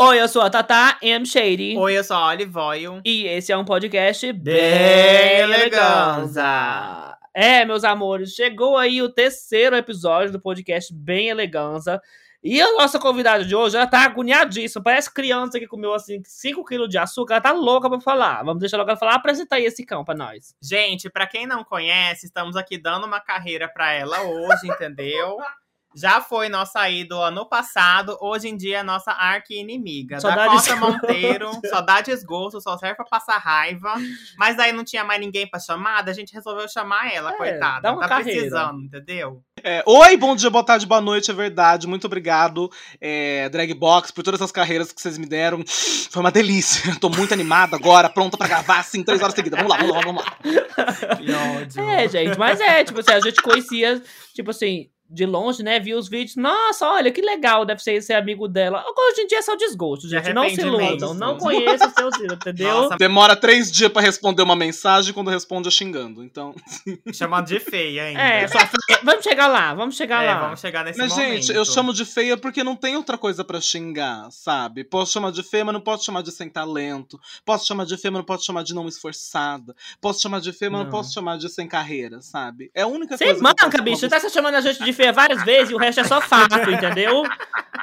Oi, eu sou a Tata M. Shady. Oi, eu sou a Olive Oil. E esse é um podcast bem, Bem eleganza. É, meus amores, chegou aí o terceiro episódio do podcast Bem Eleganza. E a nossa convidada de hoje, ela tá agoniadíssima. Parece criança que comeu, assim, 5 quilos de açúcar. Ela tá louca pra falar. Vamos deixar logo ela falar. Apresenta aí esse cão pra nós. Gente, pra quem não conhece, estamos aqui dando uma carreira pra ela hoje, entendeu? Já foi nossa ídola no passado, hoje em dia é nossa arqui-inimiga. Só dá Dakota desgosto. Monteiro, só dá desgosto, só serve pra passar raiva. Mas daí não tinha mais ninguém pra chamar, daí a gente resolveu chamar ela, É, coitada. dá uma tá carreira. precisando, entendeu? É, Oi, bom dia, boa tarde, boa noite, é verdade. Muito obrigado, é, Dragbox, por todas as carreiras que vocês me deram. Foi uma delícia. Tô muito animada agora, pronta pra gravar, assim, três horas seguidas. Vamos lá, vamos lá, vamos lá. Que ódio. É, gente, mas é, tipo assim, a gente conhecia, tipo assim, de longe, né? Via os vídeos. Nossa, olha que legal, deve ser ser amigo dela. Hoje em dia é só desgosto, De gente. Não se iludam. Não sim. conheça seus ídolos, entendeu? Nossa, Demora três dias pra responder uma mensagem, quando responde é xingando. Então. chamando de feia ainda. É, só, vamos chegar lá, vamos chegar É, lá. vamos chegar nesse Mas, momento. gente, eu chamo de feia porque não tem outra coisa pra xingar, sabe? Posso chamar de feia, mas não posso chamar de sem talento. Posso chamar de feia, mas não posso chamar de não esforçada. Posso chamar de feia, mas não, Não. posso chamar de sem carreira, sabe? É a única Você coisa. que eu manca, posso bicho. Você tá se chamando a gente de feia várias vezes e o resto é só fato, entendeu?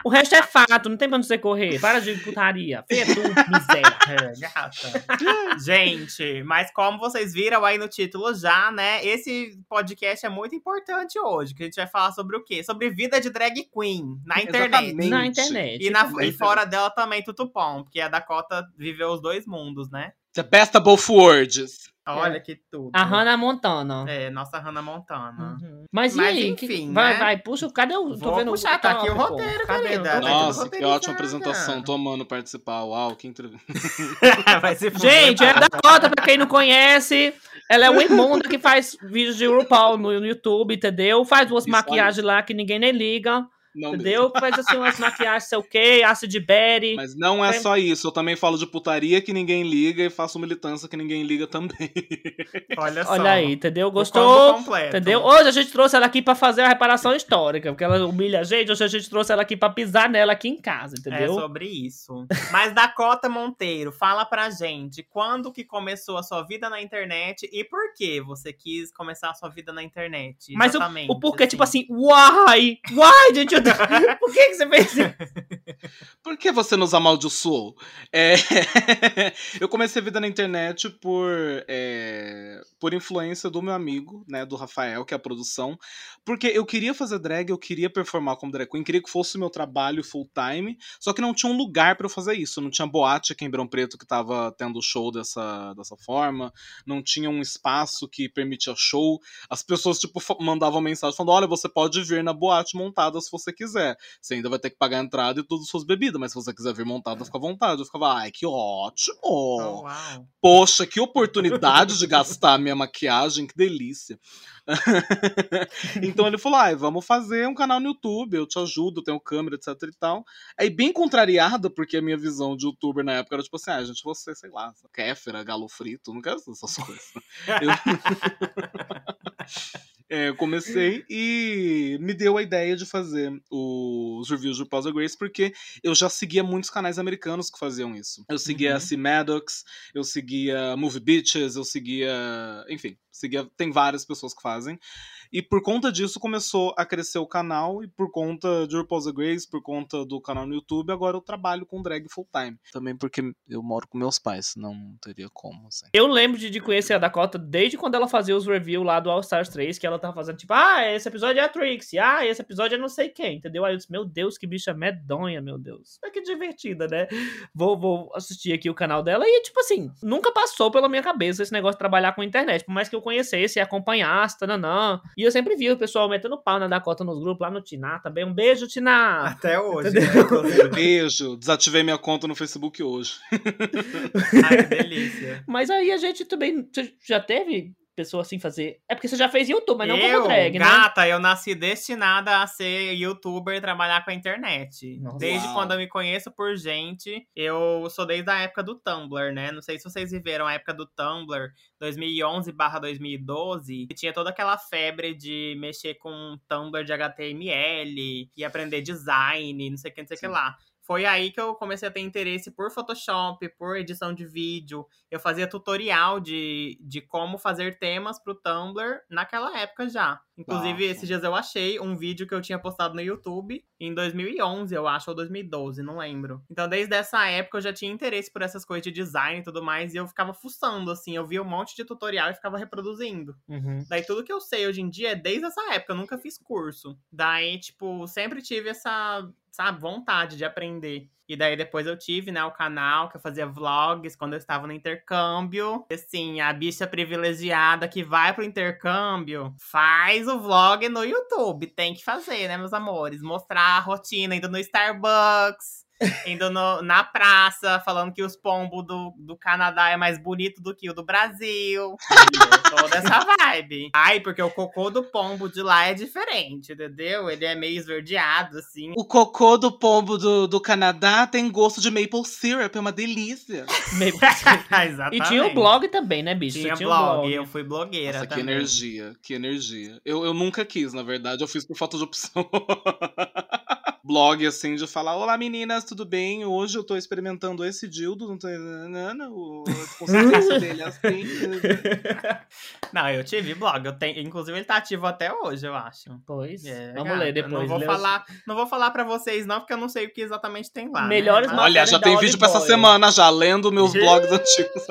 O resto é fato, não tem pra você correr. Para de putaria. Feia tu, miséria. Gata. Gente, mas como vocês viram aí no título já, né? Esse podcast é muito importante hoje. Que a gente vai falar sobre o quê? Sobre vida de drag queen na internet. Exatamente. Na internet. E, na- e fora dela também, tutupom. Porque a Dakota viveu os dois mundos, né? The best of both worlds. Olha que tudo. A Hannah Montana. É, nossa Hannah Montana. Uhum. Mas e Mas, aí? enfim, que- né? vai, vai, puxa. Cadê o. Vou puxar, tá aqui o roteiro, querida. Tô Tá vendo. Nossa, que ótima apresentação. Tô amando participar. Uau, que entrevista. vai Gente, é tá? da Dakota, pra quem não conhece. Ela é uma imunda que faz vídeos de RuPaul no, no YouTube, entendeu? Faz umas maquiagens lá que ninguém nem liga, Não mesmo. entendeu? Faz assim umas maquiagens, sei o quê, Acid Berry. Mas não é só isso. Eu também falo de putaria que ninguém liga e faço militância que ninguém liga também. Olha só. Olha aí, entendeu? Gostou? completo. Entendeu? Hoje a gente trouxe ela aqui pra fazer a reparação histórica, porque ela humilha a gente. Hoje a gente trouxe ela aqui pra pisar nela aqui em casa, É entendeu? sobre isso. Mas Dakota Monteiro, fala pra gente quando que começou a sua vida na internet e por que você quis começar a sua vida na internet? Mas o, o porquê, tipo assim, why? Why did you Por que, que você fez isso? Por que você nos amaldiçoou? É, eu comecei a vida na internet por, é, por influência do meu amigo, né, do Rafael, que é a produção, porque eu queria fazer drag, eu queria performar como drag queen, queria que fosse meu trabalho full time, só que não tinha um lugar pra eu fazer isso, não tinha boate aqui em Ribeirão Preto que tava tendo show dessa, dessa forma, não tinha um espaço que permitia show, as pessoas, tipo, mandavam mensagem falando, olha, você pode vir na boate montada se você quiser, você ainda vai ter que pagar a entrada e todas as suas bebidas, mas se você quiser vir montada, fica à vontade. Eu ficava, ai, que ótimo! Oh, uau. Poxa, que oportunidade de gastar minha maquiagem, que delícia. então ele falou, ai, vamos fazer um canal no YouTube, eu te ajudo, tenho câmera, etc e tal. Aí bem contrariada, porque a minha visão de youtuber na época era tipo assim, ah, gente, você, sei lá, kéfera, galo frito, não quero essas coisas. Eu... É, eu comecei e me deu a ideia de fazer os reviews do Pausa Grace, porque eu já seguia muitos canais americanos que faziam isso. Eu seguia Uhum. a C. Maddox, eu seguia Movie Bitches, eu seguia. Enfim, seguia. Tem várias pessoas que fazem. fazem. E por conta disso começou a crescer o canal, e por conta de RuPaul's Grace, por conta do canal no YouTube, agora eu trabalho com drag full time. Também porque eu moro com meus pais, não teria como, assim. Eu lembro de, de conhecer a Dakota desde quando ela fazia os reviews lá do All Stars 3, que ela tava fazendo tipo, ah, esse episódio é a Trixie, ah, esse episódio é não sei quem, entendeu? Aí eu disse, meu Deus, que bicha medonha, meu Deus. É que divertida, né? Vou, vou assistir aqui o canal dela e, tipo assim, nunca passou pela minha cabeça esse negócio de trabalhar com internet, por mais que eu conhecesse e acompanhasse, tananã. E eu sempre vi o pessoal metendo pau na Dakota nos grupos, lá no Tiná também. Um beijo, Tiná! Até hoje. Né. Beijo, desativei minha conta no Facebook hoje. Ai, que delícia. Mas aí a gente também você já teve pessoa assim fazer. É porque você já fez YouTube, mas não eu, como drag, né? gata, eu nasci destinada a ser youtuber e trabalhar com a internet. Nossa. Desde Uau. quando eu me conheço por gente, eu sou desde a época do Tumblr, né? Não sei se vocês viveram a época do Tumblr, 2011 barra 2012, que tinha toda aquela febre de mexer com Tumblr de HTML e aprender design, não sei o que, não sei o que lá. Foi aí que eu comecei a ter interesse por Photoshop, por edição de vídeo. Eu fazia tutorial de, de como fazer temas pro Tumblr naquela época já. Inclusive, Nossa. esses dias eu achei um vídeo que eu tinha postado no YouTube em 2011, eu acho, ou 2012, não lembro. Então, desde essa época, eu já tinha interesse por essas coisas de design e tudo mais, e eu ficava fuçando, assim. Eu via um monte de tutorial e ficava reproduzindo. Uhum. Daí tudo que eu sei hoje em dia é desde essa época, eu nunca fiz curso. Daí, tipo, sempre tive essa, sabe, vontade de aprender. E daí depois eu tive, né, o canal que eu fazia vlogs quando eu estava no intercâmbio. Assim, a bicha privilegiada que vai pro intercâmbio faz o vlog no YouTube. Tem que fazer, né, meus amores? Mostrar a rotina, indo no Starbucks. Indo no- na praça, falando que os pombos do, do Canadá é mais bonito do que o do Brasil. Toda essa vibe. Ai, porque o cocô do pombo de lá é diferente, entendeu? Ele é meio esverdeado, assim. O cocô do pombo do, do Canadá tem gosto de maple syrup, é uma delícia. Meio- Exatamente. E tinha o blog também, né, bicho? Tinha, Você blog, eu fui blogueira Nossa, que também. energia, que energia. Eu, eu nunca quis, na verdade, eu fiz por falta de opção. Blog, assim, de falar, olá meninas, tudo bem? Hoje eu tô experimentando esse dildo, não tô... Não, não, o- a consistência dele é assim. Não, eu tive blog. Eu tenho, inclusive, ele tá ativo até hoje, eu acho. Pois. É, Vamos gata, ler depois. Não vou, lê os- falar, não vou falar pra vocês, não, porque eu não sei o que exatamente tem lá. né? Melhores Mas- Olha, já tem vídeo pra essa semana já, lendo meus blogs antigos.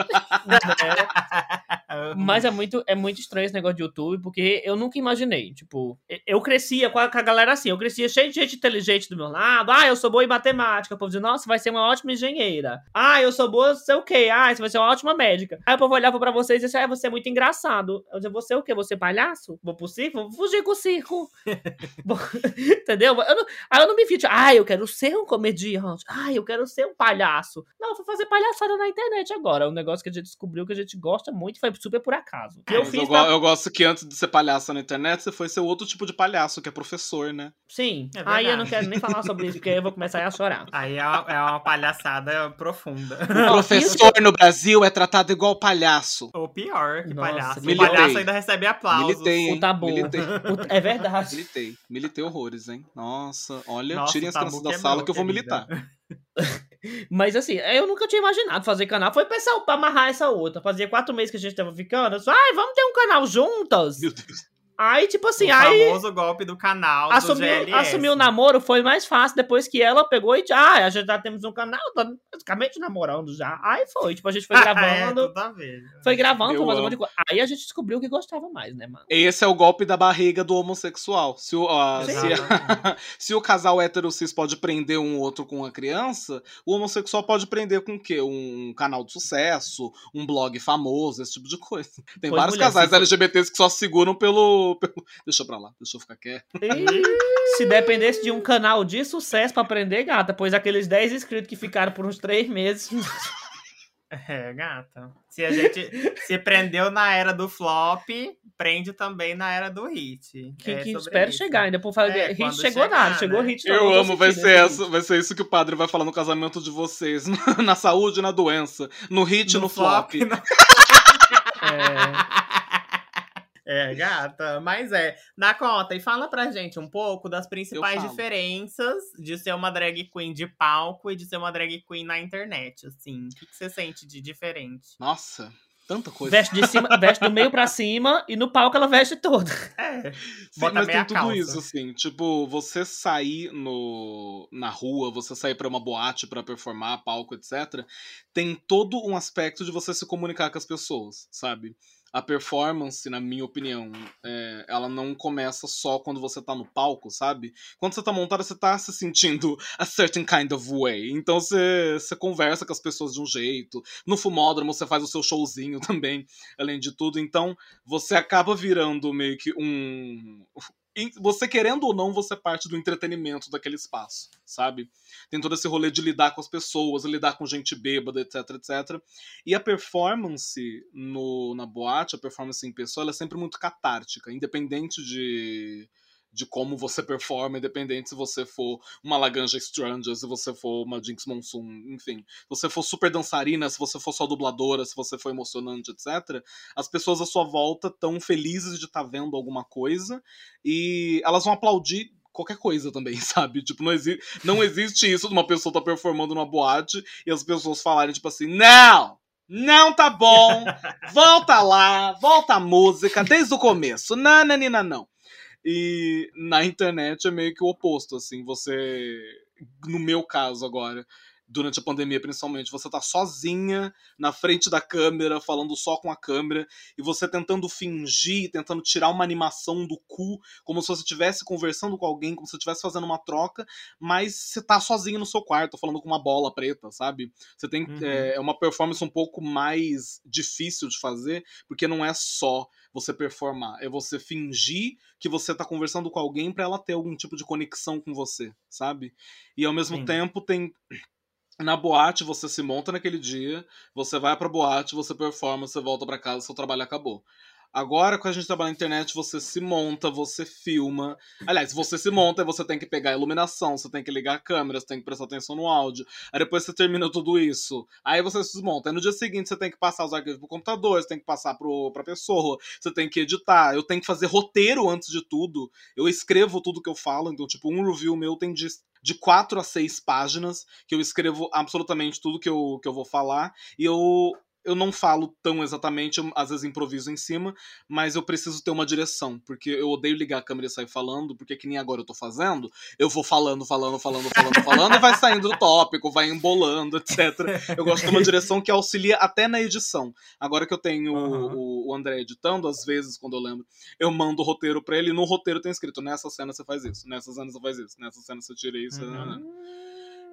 Mas é muito, é muito estranho esse negócio de YouTube, porque eu nunca imaginei. Tipo, eu crescia com a, com a galera assim, eu crescia cheio de gente inteligente do meu lado. Ah, eu sou boa em matemática. O povo dizia, nossa, vai ser uma ótima engenheira. Ah, eu sou boa, sei o quê. Ah, você vai ser uma ótima médica. Aí o povo olhava pra vocês e dizia, ah, você é muito engraçado. Eu dizia, você é o quê? Você é palhaço? Vou pro circo? Vou fugir com o circo. Entendeu? Eu não- aí eu não me vi, tipo, ah, eu quero ser um comediante. Ah, eu quero ser um palhaço. Não, eu vou fazer palhaçada na internet agora. É um negócio que a gente descobriu que a gente gosta muito foi super por acaso. E eu eu, eu gosto que antes de ser palhaço na internet, você foi ser outro tipo de palhaço, que é professor, né? Sim. É aí eu não quero nem falar sobre isso, porque aí eu vou começar a chorar. Aí é uma, é uma palhaçada profunda. O professor no Brasil é tratado igual palhaço. Ou pior que Nossa, palhaço. O militei. palhaço ainda recebe aplausos. Militei, hein? O tabu. Militei. O- É verdade. Militei. Militei horrores, hein? Nossa, olha, Nossa, tirem o as crianças da sala que eu vou querida. militar. Mas assim, eu nunca tinha imaginado fazer canal. Foi pensar pra amarrar essa outra. Fazia quatro meses que a gente tava ficando. Eu disse, ai, vamos ter um canal juntas. Meu Deus. Aí, tipo assim, o aí. famoso golpe do canal do Assumiu, GLS. assumiu o namoro foi mais fácil depois que ela pegou e ah, gente já temos um canal, tá basicamente namorando já. Aí foi, tipo, a gente foi é, gravando, ver. foi gravando, foi fazendo um monte de coisa. Aí a gente descobriu que gostava mais, né, mano? Esse é o golpe da barriga do homossexual. Se o, Sim. se, se o casal hétero cis pode prender um outro com uma criança, o homossexual pode prender com o quê? Um canal de sucesso, um blog famoso, esse tipo de coisa. Tem Pois, vários mulher, casais LGBTs que só se seguram pelo, pelo. Deixa pra lá, deixa eu ficar quieto. E se dependesse de um canal de sucesso pra aprender, gata, pois aqueles 10 inscritos que ficaram por uns 3 meses. É, gata. Se a gente se prendeu na era do flop, prende também na era do hit. Que, É que espero isso. chegar ainda. Por falar, É, hit chegou chegar, nada, chegou né? hit não, Eu amo, vai ser, essa, vai ser isso que o padre vai falar no casamento de vocês. Na saúde e na doença. No hit e no, flop. no- É, É, gata, mas é. Na conta, e fala pra gente um pouco das principais diferenças de ser uma drag queen de palco e de ser uma drag queen na internet, assim. O que, que você sente de diferente? Nossa, tanta coisa. veste de cima, veste do meio pra cima e no palco ela veste toda. É. Sim, Bota mas tem tudo calça. isso, assim. Tipo, você sair no, na rua, você sair pra uma boate pra performar, palco, etc. Tem todo um aspecto de você se comunicar com as pessoas, sabe? A performance, na minha opinião, é, ela não começa só quando você tá no palco, sabe? Quando você tá montada, você tá se sentindo a certain kind of way. Então você, você conversa com as pessoas de um jeito. No fumódromo, você faz o seu showzinho também, além de tudo. Então, você acaba virando meio que um. Você querendo ou não, você parte do entretenimento daquele espaço, sabe? Tem todo esse rolê de lidar com as pessoas, lidar com gente bêbada, etc, etc. E a performance no, na boate, a performance em pessoa, ela é sempre muito catártica, independente de, de como você performa, independente se você for uma Laganja Stranger, se você for uma Jinx Monsoon, enfim. Se você for super dançarina, se você for só dubladora, se você for emocionante, etc as pessoas à sua volta estão felizes de estar vendo alguma coisa e elas vão aplaudir qualquer coisa também, sabe? Tipo, não, exi não existe isso de uma pessoa tá performando numa boate e as pessoas falarem, tipo assim, não! Não tá bom! Volta lá, volta a música desde o começo. Nananina, não. E na internet é meio que o oposto, assim, você. No meu caso agora, durante a pandemia principalmente, você tá sozinha na frente da câmera, falando só com a câmera, e você tentando fingir, tentando tirar uma animação do cu, como se você estivesse conversando com alguém, como se você estivesse fazendo uma troca, mas você tá sozinho no seu quarto, falando com uma bola preta, sabe? Você tem uhum. é, é uma performance um pouco mais difícil de fazer, porque não é só você performar, é você fingir que você tá conversando com alguém para ela ter algum tipo de conexão com você, sabe? E ao mesmo Sim. tempo tem na boate você se monta naquele dia, você vai pra boate, você performa, você volta para casa, seu trabalho acabou. Agora, quando a gente trabalha na internet, você se monta, você filma. Aliás, você se monta, você tem que pegar a iluminação, você tem que ligar a câmera, você tem que prestar atenção no áudio. Aí depois você termina tudo isso. Aí você se desmonta. Aí no dia seguinte você tem que passar os arquivos pro computador, você tem que passar pro, pra pessoa, você tem que editar. Eu tenho que fazer roteiro antes de tudo. Eu escrevo tudo que eu falo, então, tipo, um review meu tem de de quatro a seis páginas, que eu escrevo absolutamente tudo que eu, que eu vou falar, e eu eu não falo tão exatamente, eu, às vezes improviso em cima, mas eu preciso ter uma direção, porque eu odeio ligar a câmera e sair falando, porque que nem agora eu tô fazendo, eu vou falando, falando, falando, falando, falando, e vai saindo do tópico, vai embolando, etc. Eu gosto de uma direção que auxilia até na edição. Agora que eu tenho uhum. o, o André editando, às vezes, quando eu lembro, eu mando o roteiro pra ele, e no roteiro tem escrito, nessa cena você faz isso, nessa cena você faz isso, nessa cena você tira isso, uhum. né?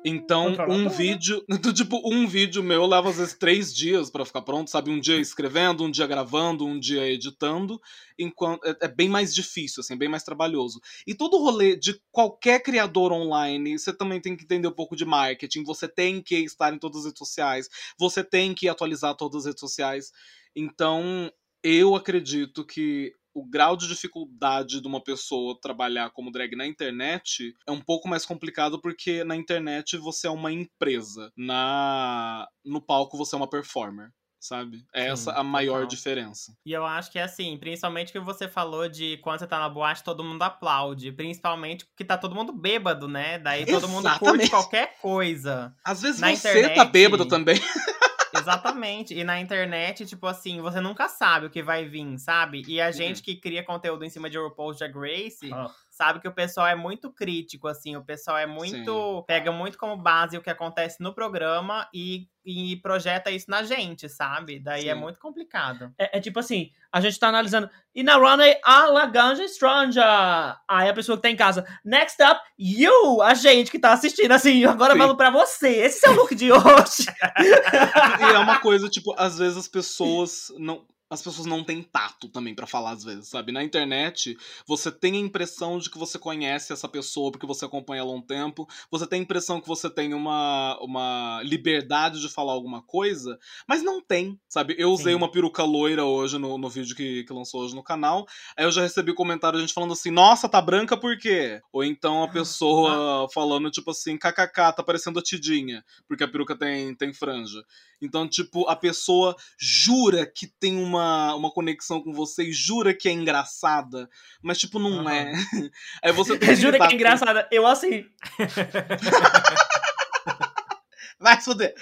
Então, um né? vídeo, tipo, um vídeo meu leva às vezes três dias para ficar pronto, sabe? Um dia escrevendo, um dia gravando, um dia editando, enquanto é, é, bem mais difícil, assim, bem mais trabalhoso. E todo o rolê de qualquer criador online, você também tem que entender um pouco de marketing, você tem que estar em todas as redes sociais, você tem que atualizar todas as redes sociais. Então, eu acredito que o grau de dificuldade de uma pessoa trabalhar como drag na internet é um pouco mais complicado porque na internet você é uma empresa, na no palco você é uma performer sabe? É Sim, essa a maior total. diferença. E eu acho que é assim, principalmente que você falou de quando você tá na boate, todo mundo aplaude. Principalmente porque tá todo mundo bêbado, né? Daí todo Exatamente. mundo curte qualquer coisa. Às vezes na você internet... tá bêbado também. Exatamente. E na internet, tipo assim, você nunca sabe o que vai vir, sabe? E a uhum. gente que cria conteúdo em cima de RuPaul's Drag Race, oh. sabe que o pessoal é muito crítico, assim. O pessoal é muito... Sim. Pega muito como base o que acontece no programa e, e projeta isso na gente, sabe? Daí é Sim. é muito complicado. É, é, tipo assim, a gente tá analisando... E na runway, a Laganja Stranja. Aí a pessoa que tá em casa, next up, you, a gente que tá assistindo, assim, agora Sim. vamos pra você. Esse é o look de hoje. e é uma coisa, tipo, às vezes as pessoas não as pessoas não têm tato também para falar às vezes, sabe? Na internet, você tem a impressão de que você conhece essa pessoa porque você acompanha ela há um tempo, você tem a impressão que você tem uma, uma liberdade de falar alguma coisa, mas não tem, sabe? Eu usei Sim. uma peruca loira hoje no, no vídeo que, que lançou hoje no canal, aí eu já recebi comentário de gente falando assim, nossa, tá branca por quê? Ou então a pessoa falando, tipo assim, kkk, tá parecendo a Tidinha, porque a peruca tem, tem franja. Então, tipo, a pessoa jura que tem uma, uma conexão com você e jura que é engraçada, mas, tipo, não uhum. é. Aí você tem que Jura que é engraçada. Eu assim. Vai se fuder.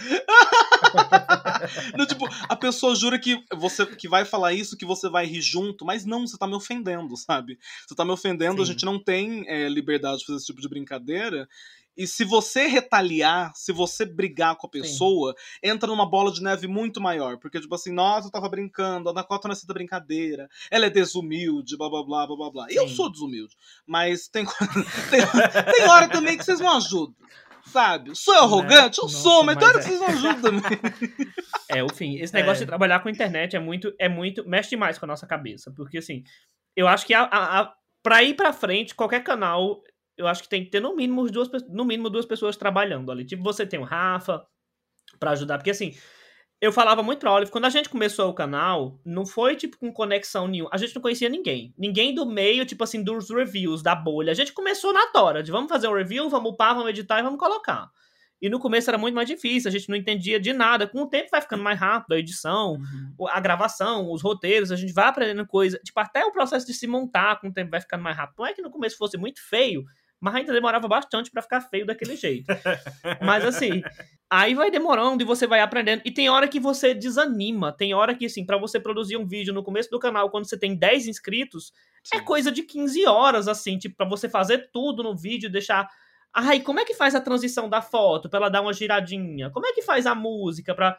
no, tipo, a pessoa jura que você que vai falar isso, que você vai rir junto, mas não, você tá me ofendendo, sabe? Você tá me ofendendo, Sim. a gente não tem é, liberdade de fazer esse tipo de brincadeira. E se você retaliar, se você brigar com a pessoa, Sim. entra numa bola de neve muito maior. Porque, tipo assim, nossa, eu tava brincando, a Dakota não é da brincadeira, ela é desumilde, blá blá blá blá blá blá. Eu sou desumilde. Mas tem, tem, tem hora também que vocês não ajudam sabe? Sou eu arrogante? Não, eu não, sou, mas tem hora que vocês não ajudam também. É, enfim, esse negócio é. de trabalhar com a internet é muito, é muito, mexe demais com a nossa cabeça, porque assim, eu acho que a, a, a para ir para frente, qualquer canal eu acho que tem que ter no mínimo duas, no mínimo duas pessoas trabalhando ali. Tipo, você tem o Rafa para ajudar, porque assim, eu falava muito pra Olive, quando a gente começou o canal, não foi tipo com conexão nenhuma. A gente não conhecia ninguém. Ninguém do meio, tipo assim, dos reviews, da bolha. A gente começou na tora, de vamos fazer um review, vamos upar, vamos editar e vamos colocar. E no começo era muito mais difícil, a gente não entendia de nada. Com o tempo vai ficando mais rápido, a edição, uhum. a gravação, os roteiros, a gente vai aprendendo coisa. Tipo, até o processo de se montar com o tempo vai ficando mais rápido. Não é que no começo fosse muito feio, Mas ainda demorava bastante para ficar feio daquele jeito. Mas assim, aí vai demorando e você vai aprendendo. E tem hora que você desanima. Tem hora que, assim, para você produzir um vídeo no começo do canal, quando você tem 10 inscritos, é Sim. coisa de 15 horas, assim, tipo, pra você fazer tudo no vídeo, deixar. Ai, como é que faz a transição da foto pra ela dar uma giradinha? Como é que faz a música pra.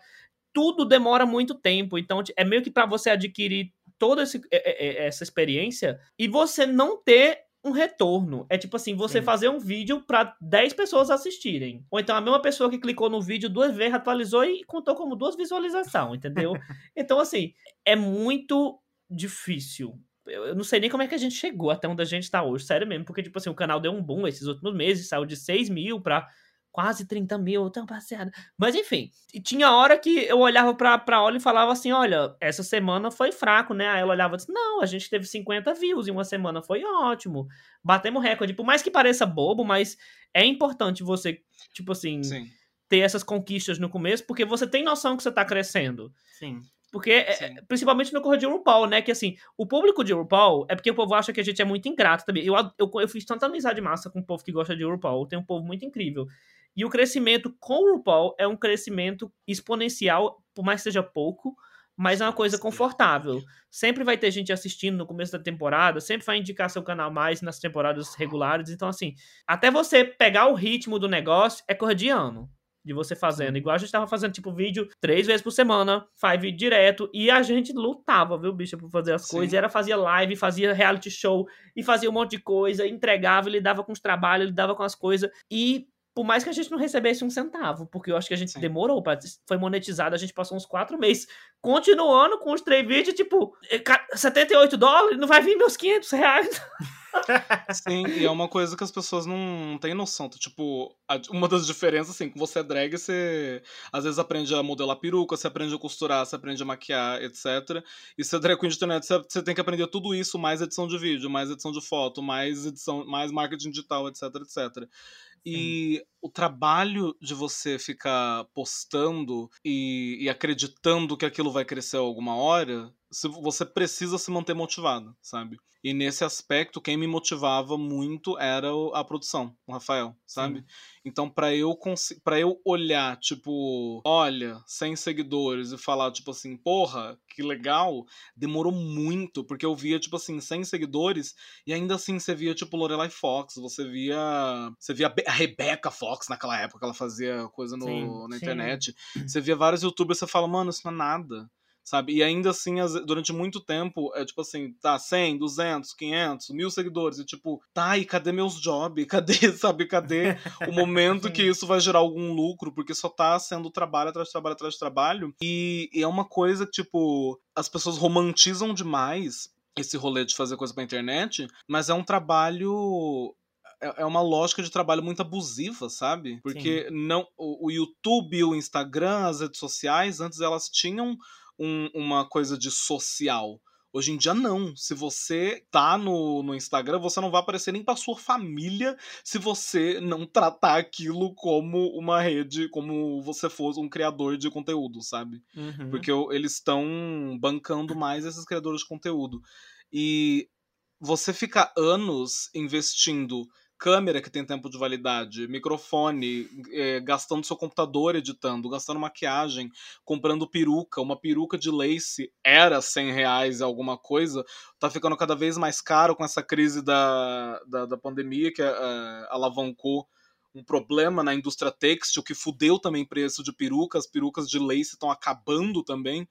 Tudo demora muito tempo. Então, é meio que pra você adquirir toda é- é- é- essa experiência e você não ter um retorno. É tipo assim, você Sim. fazer um vídeo pra 10 pessoas assistirem. Ou então a mesma pessoa que clicou no vídeo duas vezes, atualizou e contou como duas visualizações, entendeu? então, assim, é muito difícil. Eu eu não sei nem como é que a gente chegou até onde a gente tá hoje, sério mesmo, porque, tipo assim, o canal deu um boom esses últimos meses, saiu de 6 mil pra quase 30 mil, tão passeado. Mas enfim, e tinha hora que eu olhava pra, pra Olha e falava assim: olha, essa semana foi fraco, né? Aí ela olhava e disse: não, a gente teve 50 views em uma semana, foi ótimo. Batemos recorde. Por mais que pareça bobo, mas é importante você, tipo assim, Sim. ter essas conquistas no começo, porque você tem noção que você tá crescendo. Sim. Porque, é, Sim. principalmente no correr de RuPaul, né? Que assim, o público de RuPaul é porque o povo acha que a gente é muito ingrato também. Eu, eu, eu fiz tanta amizade massa com o povo que gosta de RuPaul. Tem um povo muito incrível. E o crescimento com o RuPaul é um crescimento exponencial, por mais que seja pouco, mas é uma coisa confortável. Sempre vai ter gente assistindo no começo da temporada, sempre vai indicar seu canal mais nas temporadas regulares. Então, assim, até você pegar o ritmo do negócio é coisa de ano de você fazendo. Igual a gente tava fazendo, tipo, vídeo três vezes por semana, vídeo direto, e a gente lutava, viu, bicha, por fazer as Sim. coisas. E era, fazia live, fazia reality show, e fazia um monte de coisa, entregava, lidava com os trabalhos, lidava com as coisas. E por mais que a gente não recebesse um centavo, porque eu acho que a gente Sim. demorou, pra, foi monetizado, a gente passou uns quatro meses continuando com os três vídeos, tipo, eh, ca- 78 dólares, não vai vir meus 500 reais. Sim, e é uma coisa que as pessoas não têm noção. Tipo, uma das diferenças, assim, que você é drag, você às vezes aprende a modelar peruca, você aprende a costurar, você aprende a maquiar, etc. E ser drag queen de internet, você tem que aprender tudo isso, mais edição de vídeo, mais edição de foto, mais edição, mais marketing digital, etc, etc. E o trabalho de você ficar postando e, e acreditando que aquilo vai crescer alguma hora, você precisa se manter motivado, sabe? E nesse aspecto, quem me motivava muito era a produção, o Rafael, sabe? Então, pra eu para eu olhar, tipo, olha, 100 seguidores e falar, tipo assim, porra, que legal, demorou muito, porque eu via, tipo assim, 100 seguidores e ainda assim você via, tipo, Lorelai Fox, você via. Você via a Be- a Rebecca Fox naquela época, ela fazia coisa no, Sim, na sim. internet. Você via vários youtubers e você fala, mano, isso não é nada sabe? E ainda assim, durante muito tempo, é tipo assim, tá, 100, 200, 500, mil seguidores, e tipo, tá, e cadê meus jobs? Cadê, sabe, cadê o momento que isso vai gerar algum lucro? Porque só tá sendo trabalho atrás de trabalho atrás de trabalho, e, e é uma coisa que, tipo, as pessoas romantizam demais esse rolê de fazer coisa pra internet, mas é um trabalho é é uma lógica de trabalho muito abusiva, sabe? Porque não o, o YouTube, o Instagram, as redes sociais, antes elas tinham um- uma coisa de social. Hoje em dia, não. Se você tá no, no Instagram, você não vai aparecer nem pra sua família se você não tratar aquilo como uma rede, como você fosse um criador de conteúdo, sabe? Uhum. Porque eles estão bancando mais esses criadores de conteúdo. E você fica anos investindo câmera que tem tempo de validade, microfone, eh, gastando seu computador editando, gastando maquiagem, comprando peruca. Uma peruca de lace era 100 reais alguma coisa, tá ficando cada vez mais caro com essa crise da, da, da pandemia que eh, alavancou um problema na indústria têxtil que fudeu também preço de peruca, as perucas de lace estão acabando também.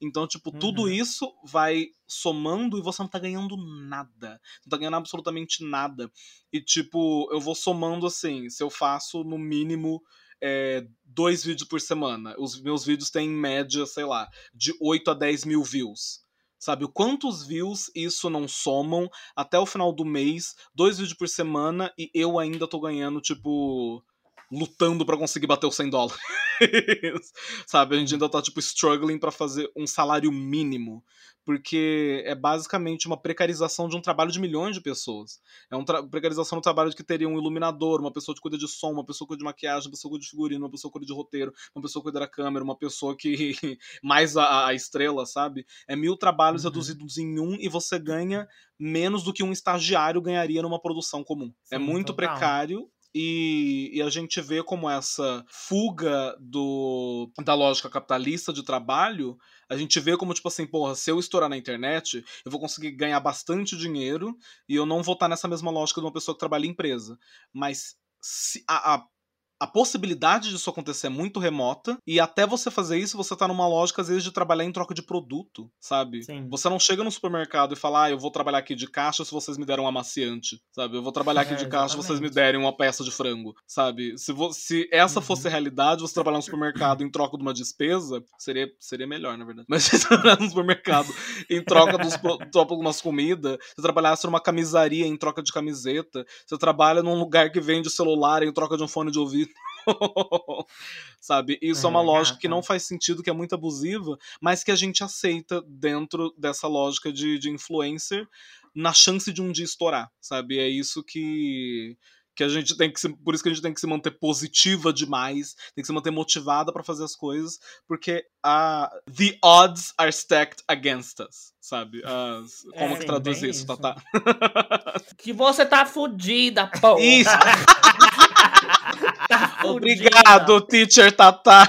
Então, tipo, tudo Uhum. isso vai somando e você não tá ganhando nada. Não tá ganhando absolutamente nada. E, tipo, eu vou somando assim, se eu faço no mínimo é, dois vídeos por semana. Os meus vídeos têm em média, sei lá, de 8 a 10 mil views. Sabe, o quantos views isso não somam até o final do mês, dois vídeos por semana, e eu ainda tô ganhando, tipo, lutando para conseguir bater os 100 dólares. Sabe? A gente ainda tá, tipo, struggling para fazer um salário mínimo. Porque é basicamente uma precarização de um trabalho de milhões de pessoas. É uma precarização do trabalho de que teria um iluminador, uma pessoa que cuida de som, uma pessoa que cuida de maquiagem, uma pessoa que cuida de figurino, uma pessoa que cuida de roteiro, uma pessoa que cuida da câmera, uma pessoa que. mais a, a estrela, sabe? É mil trabalhos uhum. reduzidos em um e você ganha menos do que um estagiário ganharia numa produção comum. É Sim, é muito total. precário e, e, a gente vê como essa fuga do, da lógica capitalista de trabalho, a gente vê como, tipo assim, porra, se eu estourar na internet, eu vou conseguir ganhar bastante dinheiro e eu não vou estar nessa mesma lógica de uma pessoa que trabalha em empresa. Mas se a, a a possibilidade disso acontecer é muito remota. E até você fazer isso, você tá numa lógica, às vezes, de trabalhar em troca de produto, sabe? Sim. Você não chega no supermercado e fala, ah, eu vou trabalhar aqui de caixa se vocês me deram um amaciante, sabe? Eu vou trabalhar aqui é, de caixa se vocês me derem uma peça de frango, sabe? Se, se essa uhum. fosse a realidade, você trabalhar no supermercado em troca de uma despesa, seria, seria melhor, na verdade. Mas você trabalhar no supermercado em troca dos de algumas comidas, você trabalhasse numa camisaria em troca de camiseta, você trabalha num lugar que vende celular em troca de um fone de ouvido Sabe? Isso é, é uma lógica que não faz sentido, que é muito abusiva, mas que a gente aceita dentro dessa lógica de, de influencer na chance de um dia estourar, sabe? É isso que que a gente tem que se, por isso que a gente tem que se manter positiva demais, tem que se manter motivada para fazer as coisas, porque a the odds are stacked against us, sabe? As, como é, que traduz isso, isso, Tata? Que você tá fudida, pô. Isso. Tá Obrigado, teacher Tata.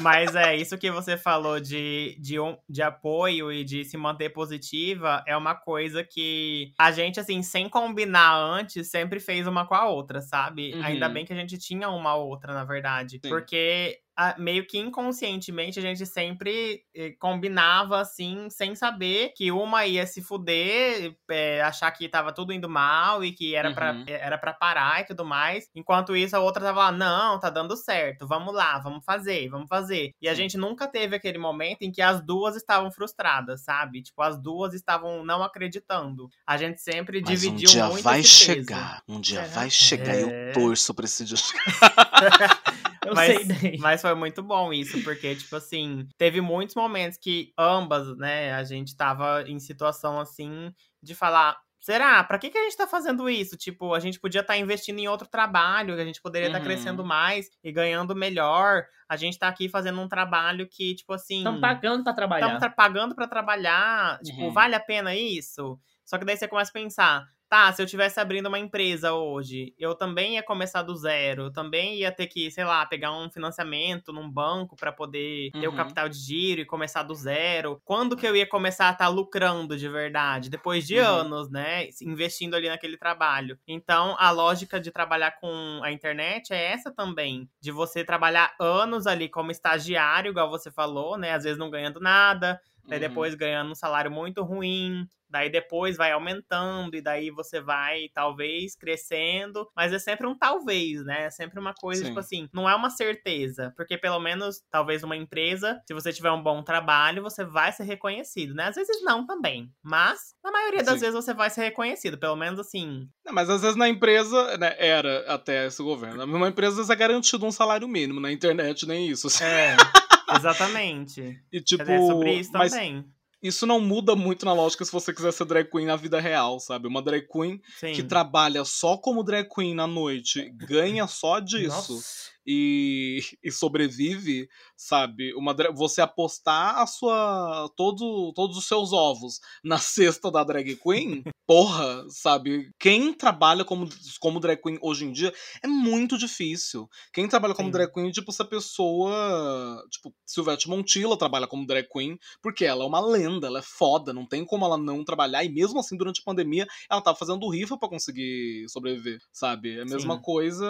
Mas é, isso que você falou de, de, um, de apoio e de se manter positiva é uma coisa que a gente, assim, sem combinar antes, sempre fez uma com a outra, sabe? Uhum. Ainda bem que a gente tinha uma outra, na verdade. Sim. Porque meio que inconscientemente a gente sempre eh, combinava assim, sem saber que uma ia se fuder, é, achar que tava tudo indo mal e que era, uhum. pra, era pra parar e tudo mais. Enquanto isso, a outra tava lá, não, tá dando certo, vamos lá, vamos fazer, vamos fazer. E a gente nunca teve aquele momento em que as duas estavam frustradas, sabe? Tipo, as duas estavam não acreditando. A gente sempre Mas dividiu um dia muito vai chegar, um dia é. vai chegar e eu torço pra esse dia chegar. Eu mas, sei Mas foi muito bom isso, porque, tipo assim, teve muitos momentos que ambas, né, a gente tava em situação assim de falar. Será? Pra que, que a gente tá fazendo isso? Tipo, a gente podia estar tá investindo em outro trabalho, que a gente poderia estar uhum. tá crescendo mais e ganhando melhor. A gente tá aqui fazendo um trabalho que, tipo assim. Estão pagando para trabalhar. Estamos pagando para trabalhar. Tipo, uhum. vale a pena isso? Só que daí você começa a pensar, tá, se eu tivesse abrindo uma empresa hoje, eu também ia começar do zero, eu também ia ter que, sei lá, pegar um financiamento num banco para poder uhum. ter o uhum. capital de giro e começar do zero. Quando que eu ia começar a estar tá lucrando de verdade? Depois de uhum. anos, né, investindo ali naquele trabalho. Então, a lógica de trabalhar com a internet é essa também, de você trabalhar anos ali como estagiário, igual você falou, né, às vezes não ganhando nada, Daí uhum. depois ganhando um salário muito ruim, daí depois vai aumentando, e daí você vai, talvez, crescendo, mas é sempre um talvez, né? É sempre uma coisa, tipo Sim. tipo assim, não é uma certeza, porque pelo menos, talvez uma empresa, se você tiver um bom trabalho, você vai ser reconhecido, né? Às vezes não também, mas na maioria das Sim. vezes você vai ser reconhecido, pelo menos assim. Não, mas às vezes na empresa, né, era até esse governo, uma empresa é garantido um salário mínimo, na internet nem isso. Assim. É. Exatamente. E tipo, é sobre isso mas também. Isso não muda muito na lógica se você quiser ser drag queen na vida real, sabe? Uma drag queen Sim. que trabalha só como drag queen na noite, ganha só disso. E, e sobrevive, sabe? Uma, você apostar a sua todo, todos os seus ovos na cesta da drag queen, porra, sabe? Quem trabalha como, como drag queen hoje em dia é muito difícil. Quem trabalha como Sim. drag queen, tipo, essa pessoa. Tipo, Silvete Montilla trabalha como drag queen, porque ela é uma lenda, ela é foda, não tem como ela não trabalhar. E mesmo assim, durante a pandemia, ela tava fazendo rifa para conseguir sobreviver, sabe? É a mesma Sim. coisa.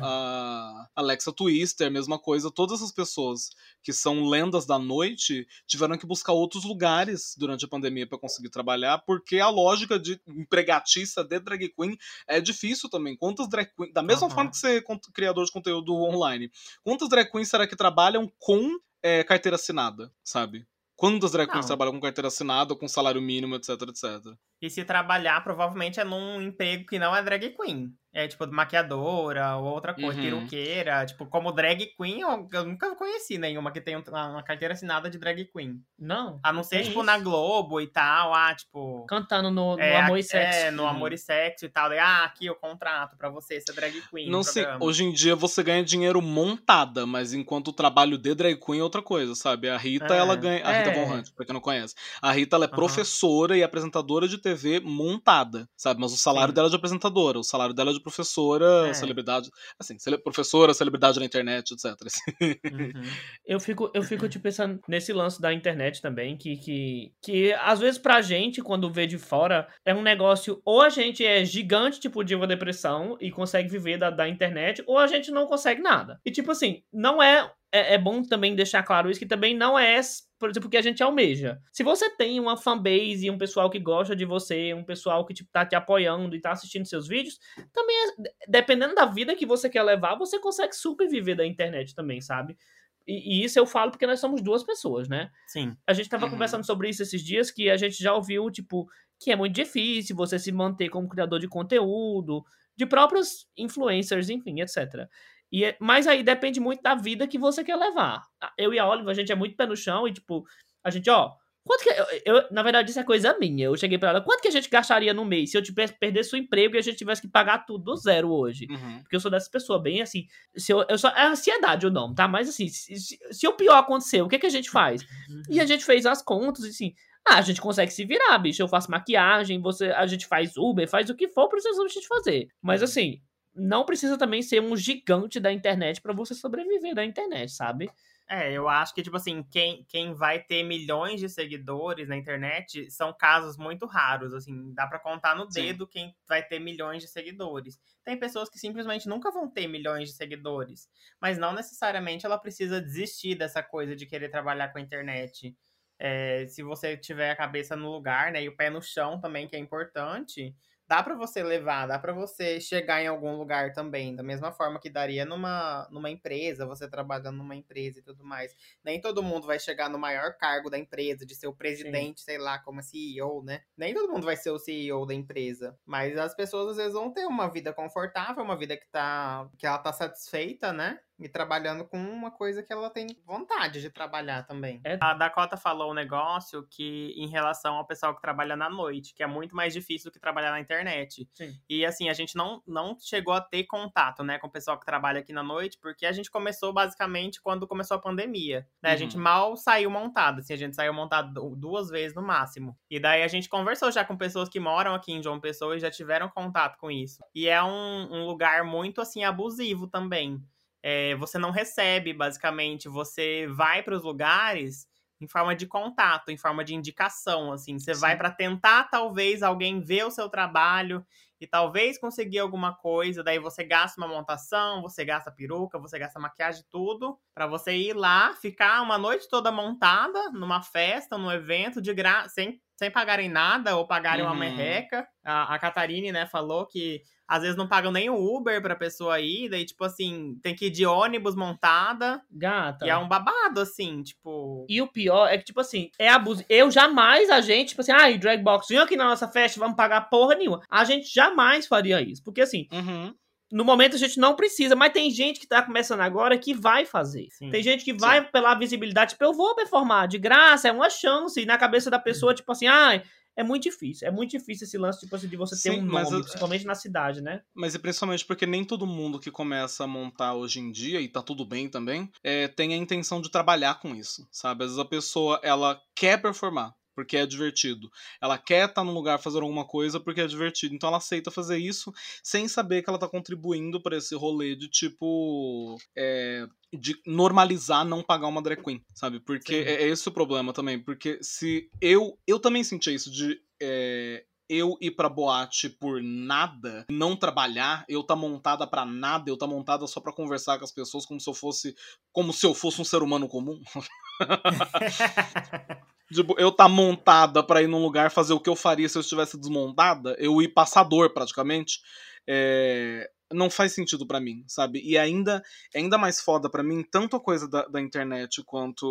A, Alexa Twister, mesma coisa. Todas as pessoas que são lendas da noite tiveram que buscar outros lugares durante a pandemia para conseguir trabalhar, porque a lógica de empregatiça de drag queen é difícil também. Quantas drag queens, da mesma uhum. forma que você é criador de conteúdo online, quantas drag queens será que trabalham com é, carteira assinada, sabe? Quantas drag queens trabalham com carteira assinada, com salário mínimo, etc, etc. E se trabalhar, provavelmente é num emprego que não é drag queen. É, tipo, maquiadora ou outra coisa, Uhum. peruqueira. Tipo, como drag queen, eu, eu nunca conheci nenhuma que tenha uma, uma carteira assinada de drag queen. Não. A não ser, Tem tipo, isso. na Globo e tal, ah, tipo... Cantando no, no é, Amor e Sexo. É, no Uhum. Amor e Sexo e tal. Daí, ah, aqui o contrato pra você ser drag queen. Não sei, programa. hoje em dia você ganha dinheiro montada, mas enquanto o trabalho de drag queen é outra coisa, sabe? A Rita, É, ela ganha. A Rita é. Von Hunt, pra quem não conhece. A Rita, ela é Aham. professora e apresentadora de TV montada, sabe? Mas o salário Sim. dela é de apresentadora, o salário dela é de professora, É. celebridade. Assim, cele- professora, celebridade na internet, etc. assim. Uhum. Eu fico, eu fico te pensando nesse lance da internet também, que, que, que às vezes pra gente, quando vê de fora, é um negócio, ou a gente é gigante, tipo Diva Depressão, e consegue viver da, da internet, ou a gente não consegue nada. E tipo assim, não é, é. É bom também deixar claro isso, que também não é, por exemplo, que a gente almeja. Se você tem uma fanbase e um pessoal que gosta de você, um pessoal que tipo, tá te apoiando e tá assistindo seus vídeos, também é, dependendo da vida que você quer levar, você consegue super viver da internet também, sabe? E, e isso eu falo porque nós somos duas pessoas, né? Sim. A gente tava Uhum. conversando sobre isso esses dias, que a gente já ouviu, tipo, que é muito difícil você se manter como criador de conteúdo, de próprios influencers, enfim, etc. E, é- mas aí depende muito da vida que você quer levar. Eu e a Oliva, a gente é muito pé no chão e, tipo, a gente, ó, quanto que. Eu, eu- na verdade, isso é coisa minha. Eu cheguei pra ela, quanto que a gente gastaria no mês se eu tivesse perdesse o emprego e a gente tivesse que pagar tudo do zero hoje? Uhum. Porque eu sou dessa pessoa, bem assim. Se eu, eu só, é ansiedade o nome, tá? Mas assim, se, se, se o pior acontecer, o que, que a gente faz? E a gente fez as contas e assim. Ah, a gente consegue se virar, bicho. Eu faço maquiagem, você, a gente faz Uber, faz o que for, precisamos de fazer. Mas assim, não precisa também ser um gigante da internet pra você sobreviver da internet, sabe? É, eu acho que, tipo assim, quem, quem vai ter milhões de seguidores na internet são casos muito raros, assim, dá pra contar no Sim. dedo quem vai ter milhões de seguidores. Tem pessoas que simplesmente nunca vão ter milhões de seguidores, mas não necessariamente ela precisa desistir dessa coisa de querer trabalhar com a internet. É, se você tiver a cabeça no lugar, né, e o pé no chão também, que é importante, dá pra você levar, dá pra você chegar em algum lugar também, da mesma forma que daria numa, numa empresa, você trabalhando numa empresa e tudo mais. Nem todo mundo vai chegar no maior cargo da empresa, de ser o presidente, sei lá, como CEO, né? Nem todo mundo vai ser o CEO da empresa. Mas as pessoas às vezes vão ter uma vida confortável, uma vida que tá que ela tá satisfeita, né? E trabalhando com uma coisa que ela tem vontade de trabalhar também. É. A Dakota falou um negócio que, em relação ao pessoal que trabalha na noite, que é muito mais difícil do que trabalhar na internet. Sim. E assim, a gente não, não chegou a ter contato, né, com o pessoal que trabalha aqui na noite, porque a gente começou basicamente quando começou a pandemia. Né? A Uhum. gente mal saiu montado, assim, a gente saiu montado du- duas vezes no máximo. E daí a gente conversou já com pessoas que moram aqui em João Pessoa e já tiveram contato com isso. E é um, um lugar muito, assim, abusivo também. É, você não recebe, basicamente, você vai para os lugares em forma de contato, em forma de indicação, assim. Você vai Sim. para tentar, talvez, alguém ver o seu trabalho e talvez conseguir alguma coisa, daí você gasta uma montação, você gasta peruca, você gasta maquiagem, tudo, para você ir lá, ficar uma noite toda montada numa festa, num evento de graça, sem, sem pagarem nada ou pagarem uma Uhum. merreca. A, a Catarine, né, falou que às vezes não pagam nem o Uber pra pessoa ir, daí, tipo assim, tem que ir de ônibus montada, Gata. e é um babado, assim, tipo... E o pior é que, tipo assim, é abuso. Eu jamais, a gente, tipo assim, ai, Dragbox, vem aqui na nossa festa, vamos pagar porra nenhuma. A gente jamais faria isso. Porque, assim, Uhum. no momento a gente não precisa, mas tem gente que tá começando agora que vai fazer. Sim. Tem gente que vai pela visibilidade, tipo, eu vou performar de graça, é uma chance. E na cabeça da pessoa, tipo assim, ai, é muito difícil. É muito difícil esse lance, tipo assim, de você ter Sim, um mas nome, eu- principalmente na cidade, né? Mas é principalmente porque nem todo mundo que começa a montar hoje em dia, e tá tudo bem também, é, tem a intenção de trabalhar com isso, sabe? Às vezes a pessoa, ela quer performar, porque é divertido. Ela quer estar num lugar fazendo alguma coisa porque é divertido. Então ela aceita fazer isso sem saber que ela tá contribuindo para esse rolê de tipo. é, de normalizar não pagar uma drag queen, sabe? Porque Sim. é, é esse o problema também. Porque se eu. Eu também senti isso de. é, eu ir pra boate por nada, não trabalhar, eu tá montada pra nada, eu tá montada só pra conversar com as pessoas como se eu fosse como se eu fosse um ser humano comum. Tipo, eu tá montada pra ir num lugar fazer o que eu faria se eu estivesse desmontada, eu ir passador praticamente, é, não faz sentido pra mim, sabe? E ainda é ainda mais foda pra mim, tanto a coisa da, da internet quanto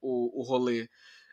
o, o rolê